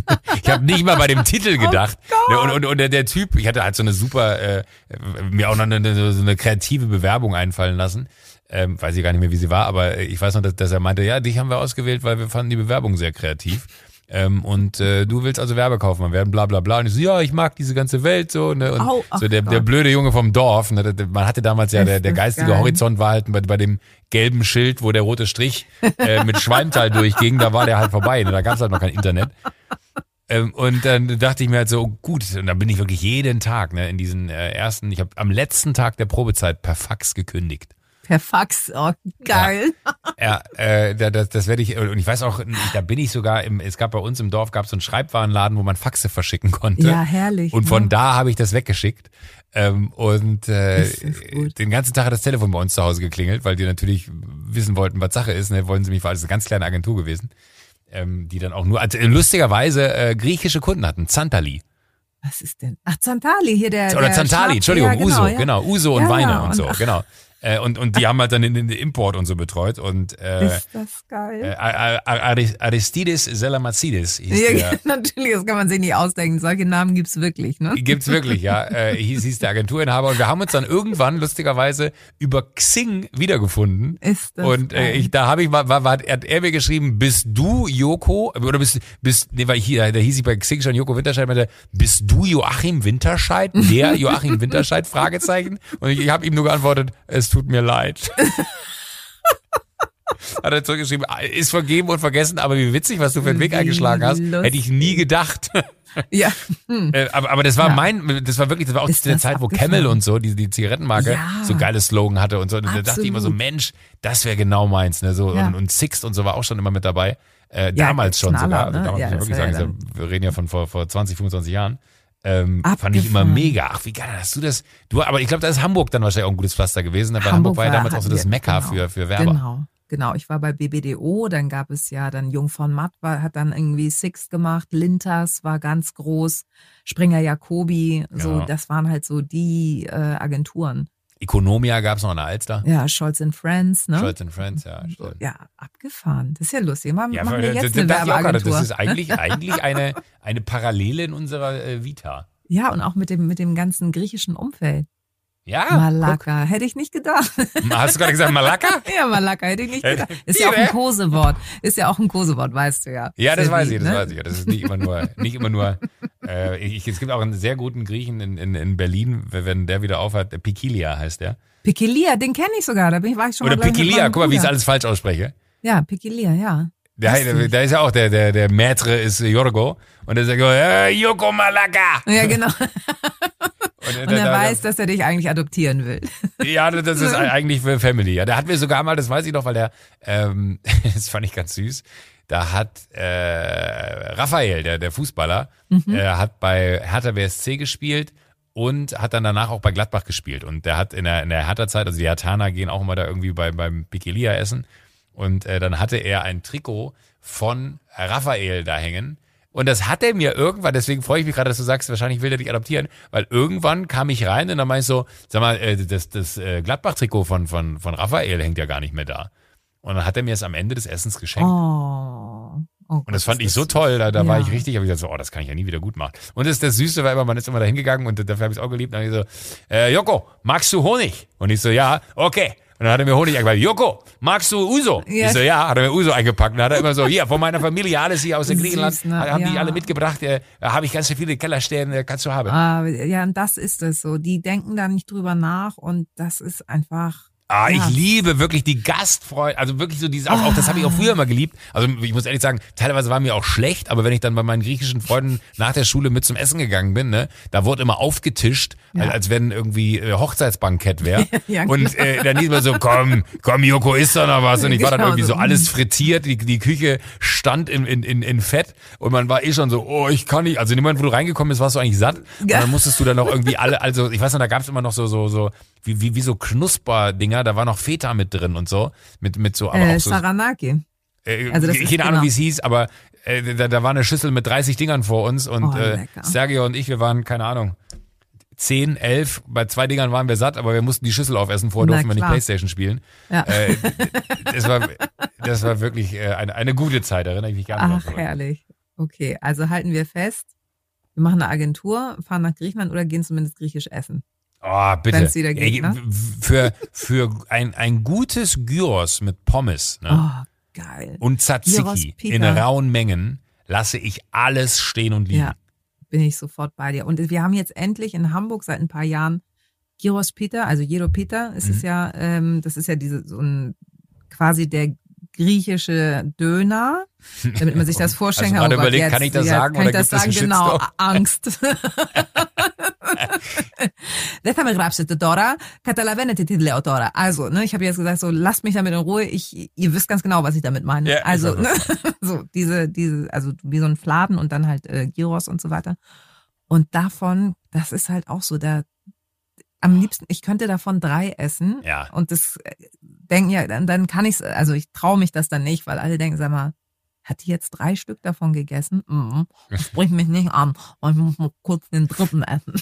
Ich habe nicht mal bei dem Titel oh gedacht. Oh und, und, und der Typ, ich hatte halt so eine super, äh, mir auch noch eine, so eine kreative Bewerbung einfallen lassen. Ähm, weiß ich gar nicht mehr, wie sie war, aber ich weiß noch, dass, dass er meinte, ja, dich haben wir ausgewählt, weil wir fanden die Bewerbung sehr kreativ. Ähm, und äh, du willst also Werbekaufmann werden, bla bla bla. Und ich so, ja, ich mag diese ganze Welt so. Ne? Und oh, so der, der blöde Junge vom Dorf. Ne? Man hatte damals ja, der, der geistige geil. Horizont war halt bei, bei dem gelben Schild, wo der rote Strich äh, mit Schwalmtal durchging, da war der halt vorbei. Ne? Da gab es halt noch kein Internet. Ähm, und dann dachte ich mir halt so, gut, und dann bin ich wirklich jeden Tag ne, in diesen äh, ersten, ich habe am letzten Tag der Probezeit per Fax gekündigt per Fax. Oh, geil. Ja, ja äh, das, das werde ich, und ich weiß auch, da bin ich sogar im, es gab bei uns im Dorf, gab es so einen Schreibwarenladen, wo man Faxe verschicken konnte. Ja, herrlich. Und von ne? da habe ich das weggeschickt. Ähm, und äh, den ganzen Tag hat das Telefon bei uns zu Hause geklingelt, weil die natürlich wissen wollten, was Sache ist. Ne? Wollen sie mich, weil es eine ganz kleine Agentur gewesen, ähm, die dann auch nur, also lustigerweise äh, griechische Kunden hatten, Zantali. Was ist denn? Ach, Zantali, hier der. Oder der Zantali, Entschuldigung, ja, genau, Uso, ja. genau, Uso und ja, Weine und so, ach, genau. Äh, und, und die haben halt dann den, den Import und so betreut. Und, äh, ist das geil. Äh, Aristides Selamazides hieß ja, der. Natürlich, das kann man sich nicht ausdenken. Solche Namen gibt's wirklich, ne? Gibt's wirklich, ja. Äh, hieß, hieß der Agenturinhaber. Und wir haben uns dann irgendwann lustigerweise über Xing wiedergefunden. Ist das Und äh, ich, da habe ich mal, war, war, hat er mir geschrieben, bist du Joko? Oder bist, bist, nee, weil hier, da hieß ich bei Xing schon Joko Winterscheid, meinte, bist du Joachim Winterscheid? Der Joachim Winterscheid? Fragezeichen. Und ich, ich habe ihm nur geantwortet, es tut mir leid. Hat er zurückgeschrieben, ist vergeben und vergessen, aber wie witzig, was du für einen Weg eingeschlagen hast. Lustig. Hätte ich nie gedacht. Ja. Hm. Äh, aber, aber das war ja. mein, das war wirklich, das war auch ist zu der Zeit, wo Camel und so, die, die Zigarettenmarke, ja. so geile Slogan hatte und so. Und da dachte ich immer so, Mensch, das wäre genau meins. Ne? So, ja. und, und Sixt und so war auch schon immer mit dabei. Äh, damals schon sogar. Also, damals ne? muss ich wirklich sagen, wir reden ja von vor, vor 20, 25 Jahren. Ähm, fand ich immer mega. Ach, wie geil hast du das? Du, aber ich glaube, da ist Hamburg dann wahrscheinlich auch ein gutes Pflaster gewesen. Weil Hamburg, Hamburg war ja damals auch so das Mekka genau, für, für Werber. Genau. Genau, ich war bei BBDO, dann gab es ja dann Jung von Matt, war, hat dann irgendwie Six gemacht, Linters war ganz groß, Springer Jacobi, so, ja. das waren halt so die äh, Agenturen. Economia gab es noch in der Alster. Ja, Scholz and Friends, ne? Scholz and Friends, ja. Stimmt. Ja, abgefahren. Das ist ja lustig. Mal, ja, machen wir jetzt das, eine das, Werbeagentur. das ist eigentlich, eigentlich eine, eine Parallele in unserer äh, Vita. Ja, und auch mit dem, mit dem ganzen griechischen Umfeld. Ja. Malaka, hätte ich nicht gedacht. Hast du gerade gesagt Malaka? ja, Malaka hätte ich nicht gedacht. Ist ja auch ein Kosewort. Ist ja auch ein Kosewort, weißt du ja. Ja, das weiß ich, das ne? weiß ich. Das ist nicht immer nur, nicht immer nur. Äh, ich, es gibt auch einen sehr guten Griechen in, in, in Berlin, wenn der wieder aufhört. Pikilia heißt der. Pikilia, den kenne ich sogar. Da bin ich, war ich schon Oder mal Pikilia, guck mal, wie ich es alles falsch ausspreche. Ja, Pikilia, ja. Der, da ist ja auch der, der, der Maître ist Jorgo. Und der sagt, äh, Joko Malaka. Ja, genau. Und, und er da, weiß, dass er dich eigentlich adoptieren will. Ja, das ist eigentlich für Family. Ja, der hat mir sogar mal, das weiß ich noch, weil der, ähm, das fand ich ganz süß. Da hat äh, Raphael, der, der Fußballer, mhm. äh, hat bei Hertha BSC gespielt und hat dann danach auch bei Gladbach gespielt. Und der hat in der, in der Hertha-Zeit, also die Hertaner gehen auch immer da irgendwie bei, beim Pikilia essen. Und äh, dann hatte er ein Trikot von Raphael da hängen und das hat er mir irgendwann, deswegen freue ich mich gerade, dass du sagst, wahrscheinlich will er dich adoptieren, weil irgendwann kam ich rein und dann meinte ich so, sag mal, äh, das, das äh, Gladbach-Trikot von, von, von Raphael hängt ja gar nicht mehr da. Und dann hat er mir es am Ende des Essens geschenkt. Oh. Oh und das fand ich so toll, da, da ja. war ich richtig, habe ich gesagt, so, oh, das kann ich ja nie wieder gut machen. Und das, das Süße war immer, man ist immer da hingegangen und dafür habe ich es auch geliebt. Und dann habe ich so, äh, Joko, magst du Honig? Und ich so, ja, okay. Und dann hat er mir Honig eingepackt. Joko, magst du Uso? Ja. Ich so, ja, hat er mir Uso eingepackt. Und dann hat er immer so, hier, von meiner Familie, alles hier aus dem Griechenland, Süß, ne? haben ja. die alle mitgebracht. Äh, habe ich ganz viele Kellerstellen, äh, kannst du haben. Ah, ja, und das ist es so. Die denken da nicht drüber nach und das ist einfach Ah, Ja. ich liebe wirklich die Gastfreude, also wirklich so dieses, auch, auch das habe ich auch früher immer geliebt. Also ich muss ehrlich sagen, teilweise war mir auch schlecht, aber wenn ich dann bei meinen griechischen Freunden nach der Schule mit zum Essen gegangen bin, ne, da wurde immer aufgetischt, Ja. als, als wenn irgendwie äh, Hochzeitsbankett wäre. Ja, und genau. äh, dann hieß man so, komm, komm, Joko, isst doch noch was. Und ich war dann Genau irgendwie so alles frittiert, die, die Küche stand in, in, in, in Fett und man war eh schon so, oh, ich kann nicht. Also in dem Moment, wo du reingekommen bist, warst du eigentlich satt. Und Ja. dann musstest du dann noch irgendwie alle, also ich weiß noch, da gab es immer noch so, so, so, wie, wie, wie so Knusperdinger, da war noch Feta mit drin und so. Mit, mit so, aber Äh, auch so. Saranaki. Äh, also das keine ist Ahnung, genau. wie es hieß, aber äh, da, da war eine Schüssel mit 30 Dingern vor uns und Oh, äh. Sergio und ich, wir waren, keine Ahnung, 10, 11, bei zwei Dingern waren wir satt, aber wir mussten die Schüssel aufessen, vorher durften wir nicht. Playstation spielen. Ja. Äh, das, war, das war wirklich äh, eine, eine gute Zeit, erinnere ich mich gerne Ach, herrlich. Okay, also halten wir fest, wir machen eine Agentur, fahren nach Griechenland oder gehen zumindest griechisch essen. Oh, bitte. Wenn's wieder geht, ne? Für, für ein, ein gutes Gyros mit Pommes ne? Oh, geil. und Tzatziki in rauen Mengen lasse ich alles stehen und liegen. Ja, bin ich sofort bei dir. Und wir haben jetzt endlich in Hamburg seit ein paar Jahren Gyros Peter, also Jero Peter ist Mhm. es ja, ähm, das ist ja diese so ein quasi der griechische Döner, damit man sich das vorstellen also kann. Also oh Gott, überlegt, jetzt, kann ich das sagen? Kann ich das sagen? Genau, Angst. Also, ne, ich habe jetzt gesagt, so lasst mich damit in Ruhe. Ich, ihr wisst ganz genau, was ich damit meine. Yeah, also, ne, so diese, diese, also wie so ein Fladen und dann halt äh, Gyros und so weiter. Und davon, das ist halt auch so, da am liebsten, ich könnte davon drei essen. Ja. Und das äh, denken ja, dann, dann kann ich also ich traue mich das dann nicht, weil alle denken, sag mal, hat die jetzt drei Stück davon gegessen? Das spricht mich nicht an. Und ich muss mal kurz den dritten essen.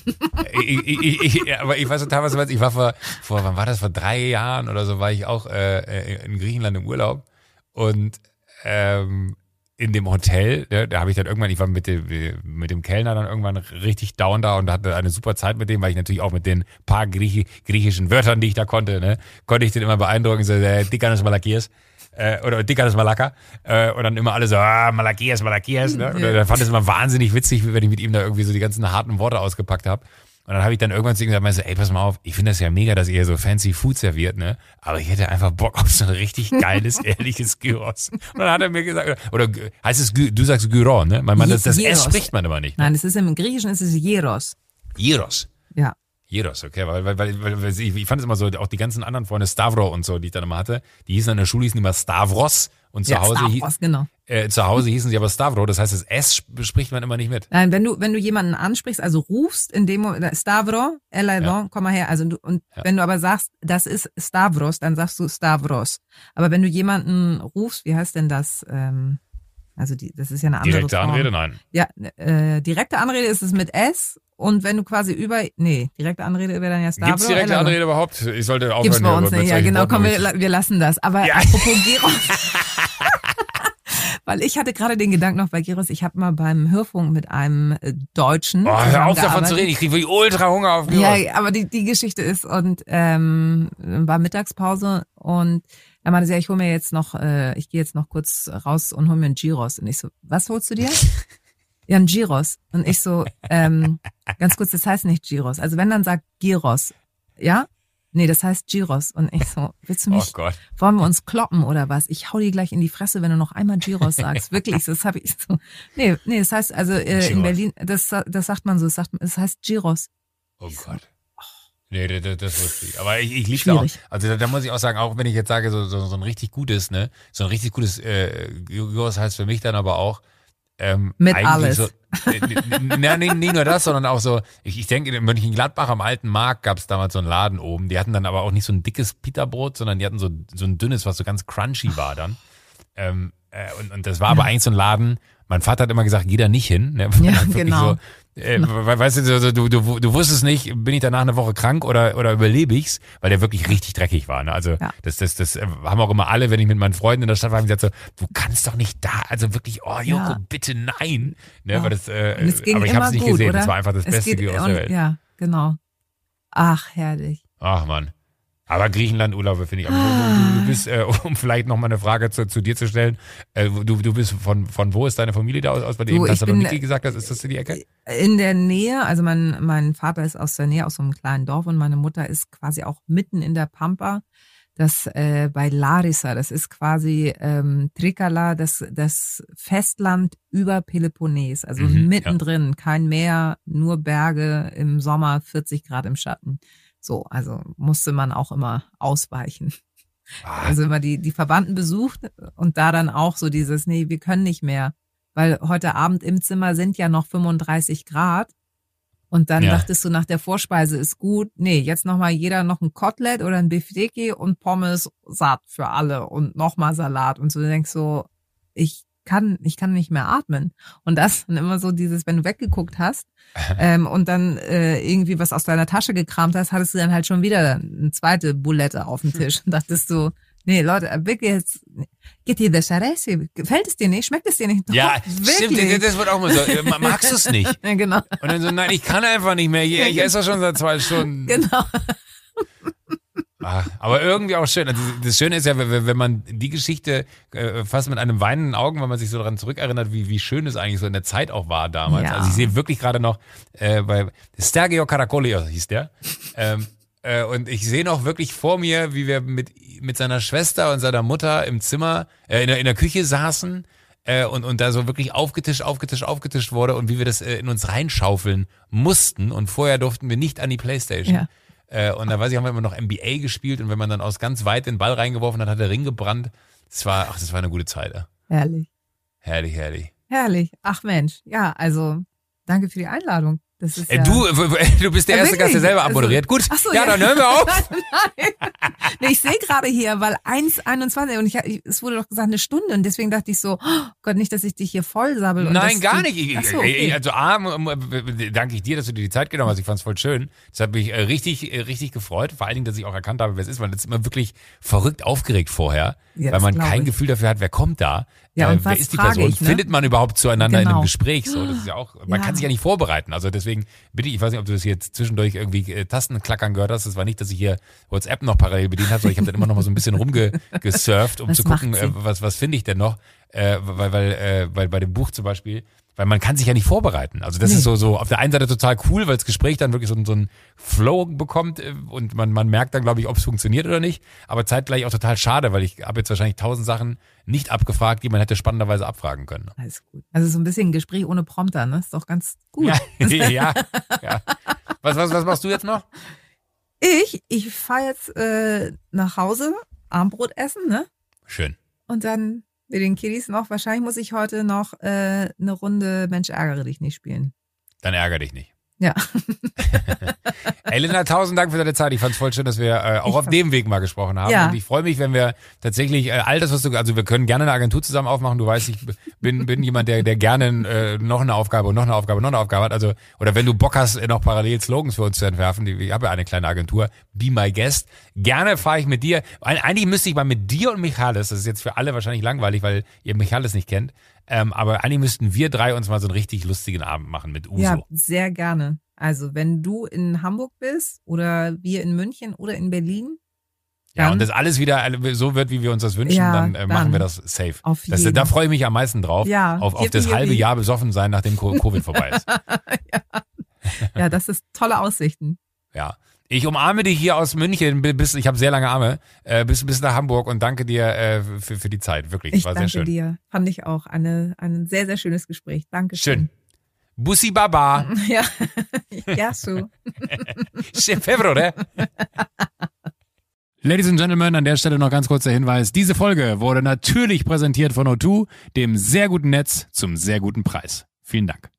ich, ich, ich, ich, aber ich weiß teilweise, was- ich war vor, vor, wann war das, vor drei Jahren oder so, war ich auch äh, in Griechenland im Urlaub und ähm, in dem Hotel, ne, da habe ich dann irgendwann, ich war mit dem, mit dem Kellner dann irgendwann richtig down da und hatte eine super Zeit mit dem, weil ich natürlich auch mit den paar Griechi, griechischen Wörtern, die ich da konnte, ne, konnte ich den immer beeindrucken, so der Dikanos Malakias. Äh, oder Dikanos Malaka. Äh, und dann immer alle so, ah, Malakias, Malakias. Ne? Und Ja. dann fand es immer wahnsinnig witzig, wenn ich mit ihm da irgendwie so die ganzen harten Worte ausgepackt habe. Und dann habe ich dann irgendwann zu ihm gesagt, meinst du, ey, pass mal auf, ich finde das ja mega, dass ihr so fancy Food serviert, ne? Aber ich hätte einfach Bock auf so ein richtig geiles, ehrliches Gyros. Und dann hat er mir gesagt, oder heißt es, du sagst Gyro, ne? Mein Mann, das, das S Gyros. spricht man aber nicht. Ne? Nein, es ist im Griechischen ist es Jeros. Gyros. Ja. Gyros, okay, weil, weil, weil, weil, weil ich, ich fand es immer so, auch die ganzen anderen Freunde, Stavro und so, die ich dann immer hatte, die hießen in der Schule hießen immer Stavros und zu ja, Hause, Stavros, genau. äh, zu Hause hießen sie aber Stavro, das heißt, das S spricht man immer nicht mit. Nein, wenn du, wenn du jemanden ansprichst, also rufst, in dem Moment, Stavro, Elaidon, komm mal her. Also du, und Ja. wenn du aber sagst, das ist Stavros, dann sagst du Stavros. Aber wenn du jemanden rufst, wie heißt denn das? Ähm, also die, das ist ja eine andere Direkte Form. Anrede, nein. Ja, äh, direkte Anrede ist es mit S und wenn du quasi über, nee, direkte Anrede wäre dann ja Stavro. Gibt's direkte Elaidon. Anrede überhaupt? Ich sollte aufhören. Gibt's bei uns nicht, ja genau, komm, wir, wir lassen das. Aber Ja. apropos Gyros. Weil ich hatte gerade den Gedanken noch bei Gyros, ich habe mal beim Hörfunk mit einem äh, Deutschen. Oh, hör auf davon zu reden, ich kriege wirklich ultra Hunger auf Gyros. Ja, aber die, die Geschichte ist und ähm, war Mittagspause und er meinte ja, ich hole mir jetzt noch, äh, ich gehe jetzt noch kurz raus und hol mir einen Gyros. Und ich so, was holst du dir? ja, ein Gyros. Und ich so, ähm, ganz kurz, das heißt nicht Gyros. Also wenn dann sagt Gyros, ja? Nee, das heißt Gyros. Und ich so, willst du Oh mich, Gott. wollen wir uns kloppen oder was? Ich hau dir gleich in die Fresse, wenn du noch einmal Gyros sagst. Wirklich, das habe ich so. Nee, nee, das heißt also äh, in. Berlin, das, das sagt man so, das, sagt, das heißt Gyros. Oh Gott. Nee, das, das, wusste ich. Aber ich, ich lieb's auch. Also da, da muss ich auch sagen, auch wenn ich jetzt sage, so, so, so ein richtig gutes, ne, so ein richtig gutes äh, Gyros heißt für mich dann aber auch ähm, Mit alles. So, äh, n- n- nee, nicht nur das, sondern auch so, ich, ich denke, in Mönchengladbach am alten Markt gab's damals so einen Laden oben. Die hatten dann aber auch nicht so ein dickes Pita-Brot, sondern die hatten so, so ein dünnes, was so ganz crunchy war dann. Ähm, äh, und, und das war aber eigentlich so ein Laden, mein Vater hat immer gesagt, geh da nicht hin. Ne? Ja, genau. So, äh, we- weißt du, du, du, du wusstest nicht, bin ich danach eine Woche krank oder, oder überlebe ich's, weil der wirklich richtig dreckig war. Ne? Also Ja. das, das, das äh, haben auch immer alle, wenn ich mit meinen Freunden in der Stadt war, haben gesagt so, du kannst doch nicht da, also wirklich, oh Joko, Ja. bitte nein. Ne? Ja. Weil das, äh, es ging aber ich habe es nicht gut, gesehen, oder? das war einfach das Es beste geht- und, der Welt. Ja, genau. Ach, herrlich. Ach man. Aber Griechenland-Urlaube finde ich. Aber du, du, du bist, äh, um vielleicht noch mal eine Frage zu, zu dir zu stellen, äh, du, du bist von, von wo ist deine Familie da aus, aus bei Du, ich Thessaloniki gesagt hast? Ist das in die Ecke? In der Nähe, also mein, mein Vater ist aus der Nähe, aus so einem kleinen Dorf und meine Mutter ist quasi auch mitten in der Pampa. das äh, bei Larissa, das ist quasi ähm, Trikala, das, das Festland über Peloponnes, also Mhm, mittendrin, kein Meer, nur Berge, im Sommer 40 Grad im Schatten. So, also musste man auch immer ausweichen. Ah, Also immer die, die Verwandten besucht und da dann auch so dieses, nee, wir können nicht mehr, weil heute Abend im Zimmer sind ja noch 35 Grad. Und dann Ja. dachtest du nach der Vorspeise ist gut. Nee, jetzt nochmal jeder noch ein Kotelett oder ein Beefsteaky und Pommes satt für alle und nochmal Salat. Und so du denkst so, ich kann, ich kann nicht mehr atmen. Und das dann immer so dieses, wenn du weggeguckt hast ähm, und dann äh, irgendwie was aus deiner Tasche gekramt hast, hattest du dann halt schon wieder eine zweite Bulette auf dem Tisch und dachtest du, nee, Leute, wirklich jetzt, geht dir das Charesse? Gefällt es dir nicht? Schmeckt es dir nicht? Doch, ja, wirklich. stimmt, das wird auch mal so. Äh, Magst du es nicht? Ja, genau, Und dann so, nein, ich kann einfach nicht mehr. Ich, ich esse das schon seit zwei Stunden. genau. Ah, aber irgendwie auch schön. Also das Schöne ist ja, wenn man die Geschichte äh, fast mit einem weinenden Augen, wenn man sich so daran zurückerinnert, wie, wie schön es eigentlich so in der Zeit auch war damals. Ja. Also ich sehe wirklich gerade noch äh, bei Sergio Caracolio hieß der. Ähm, äh, und ich sehe noch wirklich vor mir, wie wir mit, mit seiner Schwester und seiner Mutter im Zimmer, äh, in, der, in der Küche saßen äh, und, und da so wirklich aufgetischt, aufgetischt, aufgetischt wurde und wie wir das äh, in uns reinschaufeln mussten. Und vorher durften wir nicht an die Playstation. Ja. Äh, und da weiß ich, haben wir immer noch NBA gespielt und wenn man dann aus ganz weit den Ball reingeworfen hat, hat der Ring gebrannt. Das war, ach, das war eine gute Zeit. Ja. Herrlich, Herrlich, herrlich. herrlich. Ach Mensch, ja, also danke für die Einladung. Das ist Äh, ja du, du bist der Ja, erste Gast, der selber Also- abmoderiert. Gut, Ach so, ja, ja. dann hören wir auf. Nee, ich sehe gerade hier, weil 1,21 und ich, ich, es wurde doch gesagt eine Stunde und deswegen dachte ich so, oh Gott, nicht, dass ich dich hier voll sabbel. und Nein, gar du, nicht. Ich, so, ich- okay. Also A, danke ich dir, dass du dir die Zeit genommen hast. Ich fand es voll schön. Das hat mich äh, richtig, äh, richtig gefreut. Vor allen Dingen, dass ich auch erkannt habe, wer es ist. Man ist immer wirklich verrückt aufgeregt vorher, Ja, weil man kein ich. Gefühl dafür hat, wer kommt da. Äh, Ja, und wer ist die Person? ich, ne? Findet man überhaupt zueinander in einem Genau. Gespräch? So, das ist ja auch, man Ja. kann sich ja nicht vorbereiten. Also deswegen bitte, ich weiß nicht, ob du das jetzt zwischendurch irgendwie äh, Tastenklackern gehört hast. Das war nicht, dass ich hier WhatsApp noch parallel bedient habe, sondern ich habe dann immer noch mal so ein bisschen rumgesurft, um Was zu gucken, äh, was, was finde ich denn noch? Äh, weil, weil, äh, weil bei dem Buch zum Beispiel, weil man kann sich ja nicht vorbereiten. Also das Nee. ist so, so auf der einen Seite total cool, weil das Gespräch dann wirklich so, so einen Flow bekommt äh, und man, man merkt dann, glaube ich, ob es funktioniert oder nicht. Aber zeitgleich auch total schade, weil ich habe jetzt wahrscheinlich tausend Sachen nicht abgefragt, die man hätte spannenderweise abfragen können. Alles gut. Also so ein bisschen ein Gespräch ohne Prompter, ne? Ist doch ganz gut. Ja, ja, ja. Was, was, was machst du jetzt noch? Ich, ich fahre jetzt äh, nach Hause, Armbrot essen, ne? Schön. Und dann mit den Kiddies noch, wahrscheinlich muss ich heute noch äh, eine Runde Mensch ärgere dich nicht spielen. Dann ärger dich nicht. Ja. Elena, tausend Dank für deine Zeit. Ich fand es voll schön, dass wir äh, auch Ich auf dem Weg mal gesprochen haben. Ja. Und ich freue mich, wenn wir tatsächlich äh, all das, was du, also wir können gerne eine Agentur zusammen aufmachen. Du weißt, ich bin, bin jemand, der, der gerne äh, noch eine Aufgabe und noch eine Aufgabe und noch eine Aufgabe hat. Also, oder wenn du Bock hast, noch parallel Slogans für uns zu entwerfen, ich habe ja eine kleine Agentur, Be My Guest. Gerne fahre ich mit dir. Eig- Eigentlich müsste ich mal mit dir und Michalis, das ist jetzt für alle wahrscheinlich langweilig, weil ihr Michalis nicht kennt, ähm, aber eigentlich müssten wir drei uns mal so einen richtig lustigen Abend machen mit Uso. Ja, sehr gerne. Also wenn du in Hamburg bist oder wir in München oder in Berlin, Ja, und das alles wieder so wird, wie wir uns das wünschen, Ja, dann, äh, machen dann. wir das safe. Auf Das, jeden. da freue ich mich am meisten drauf. Ja, auf, auf das halbe. Jahr besoffen sein, nachdem Co- Covid vorbei ist. ja, das ist tolle Aussichten. Ja. Ich umarme dich hier aus München, bi- bis, ich habe sehr lange Arme, äh, bis, bis nach Hamburg und danke dir äh, für, für die Zeit. Wirklich, Ich war sehr danke schön. dir. Fand ich auch eine, ein sehr, sehr schönes Gespräch. Dankeschön. Schön. Bussi Baba. Ja, ja, so. Febro, ne? Ladies and Gentlemen, an der Stelle noch ganz kurzer Hinweis. Diese Folge wurde natürlich präsentiert von O2, dem sehr guten Netz zum sehr guten Preis. Vielen Dank.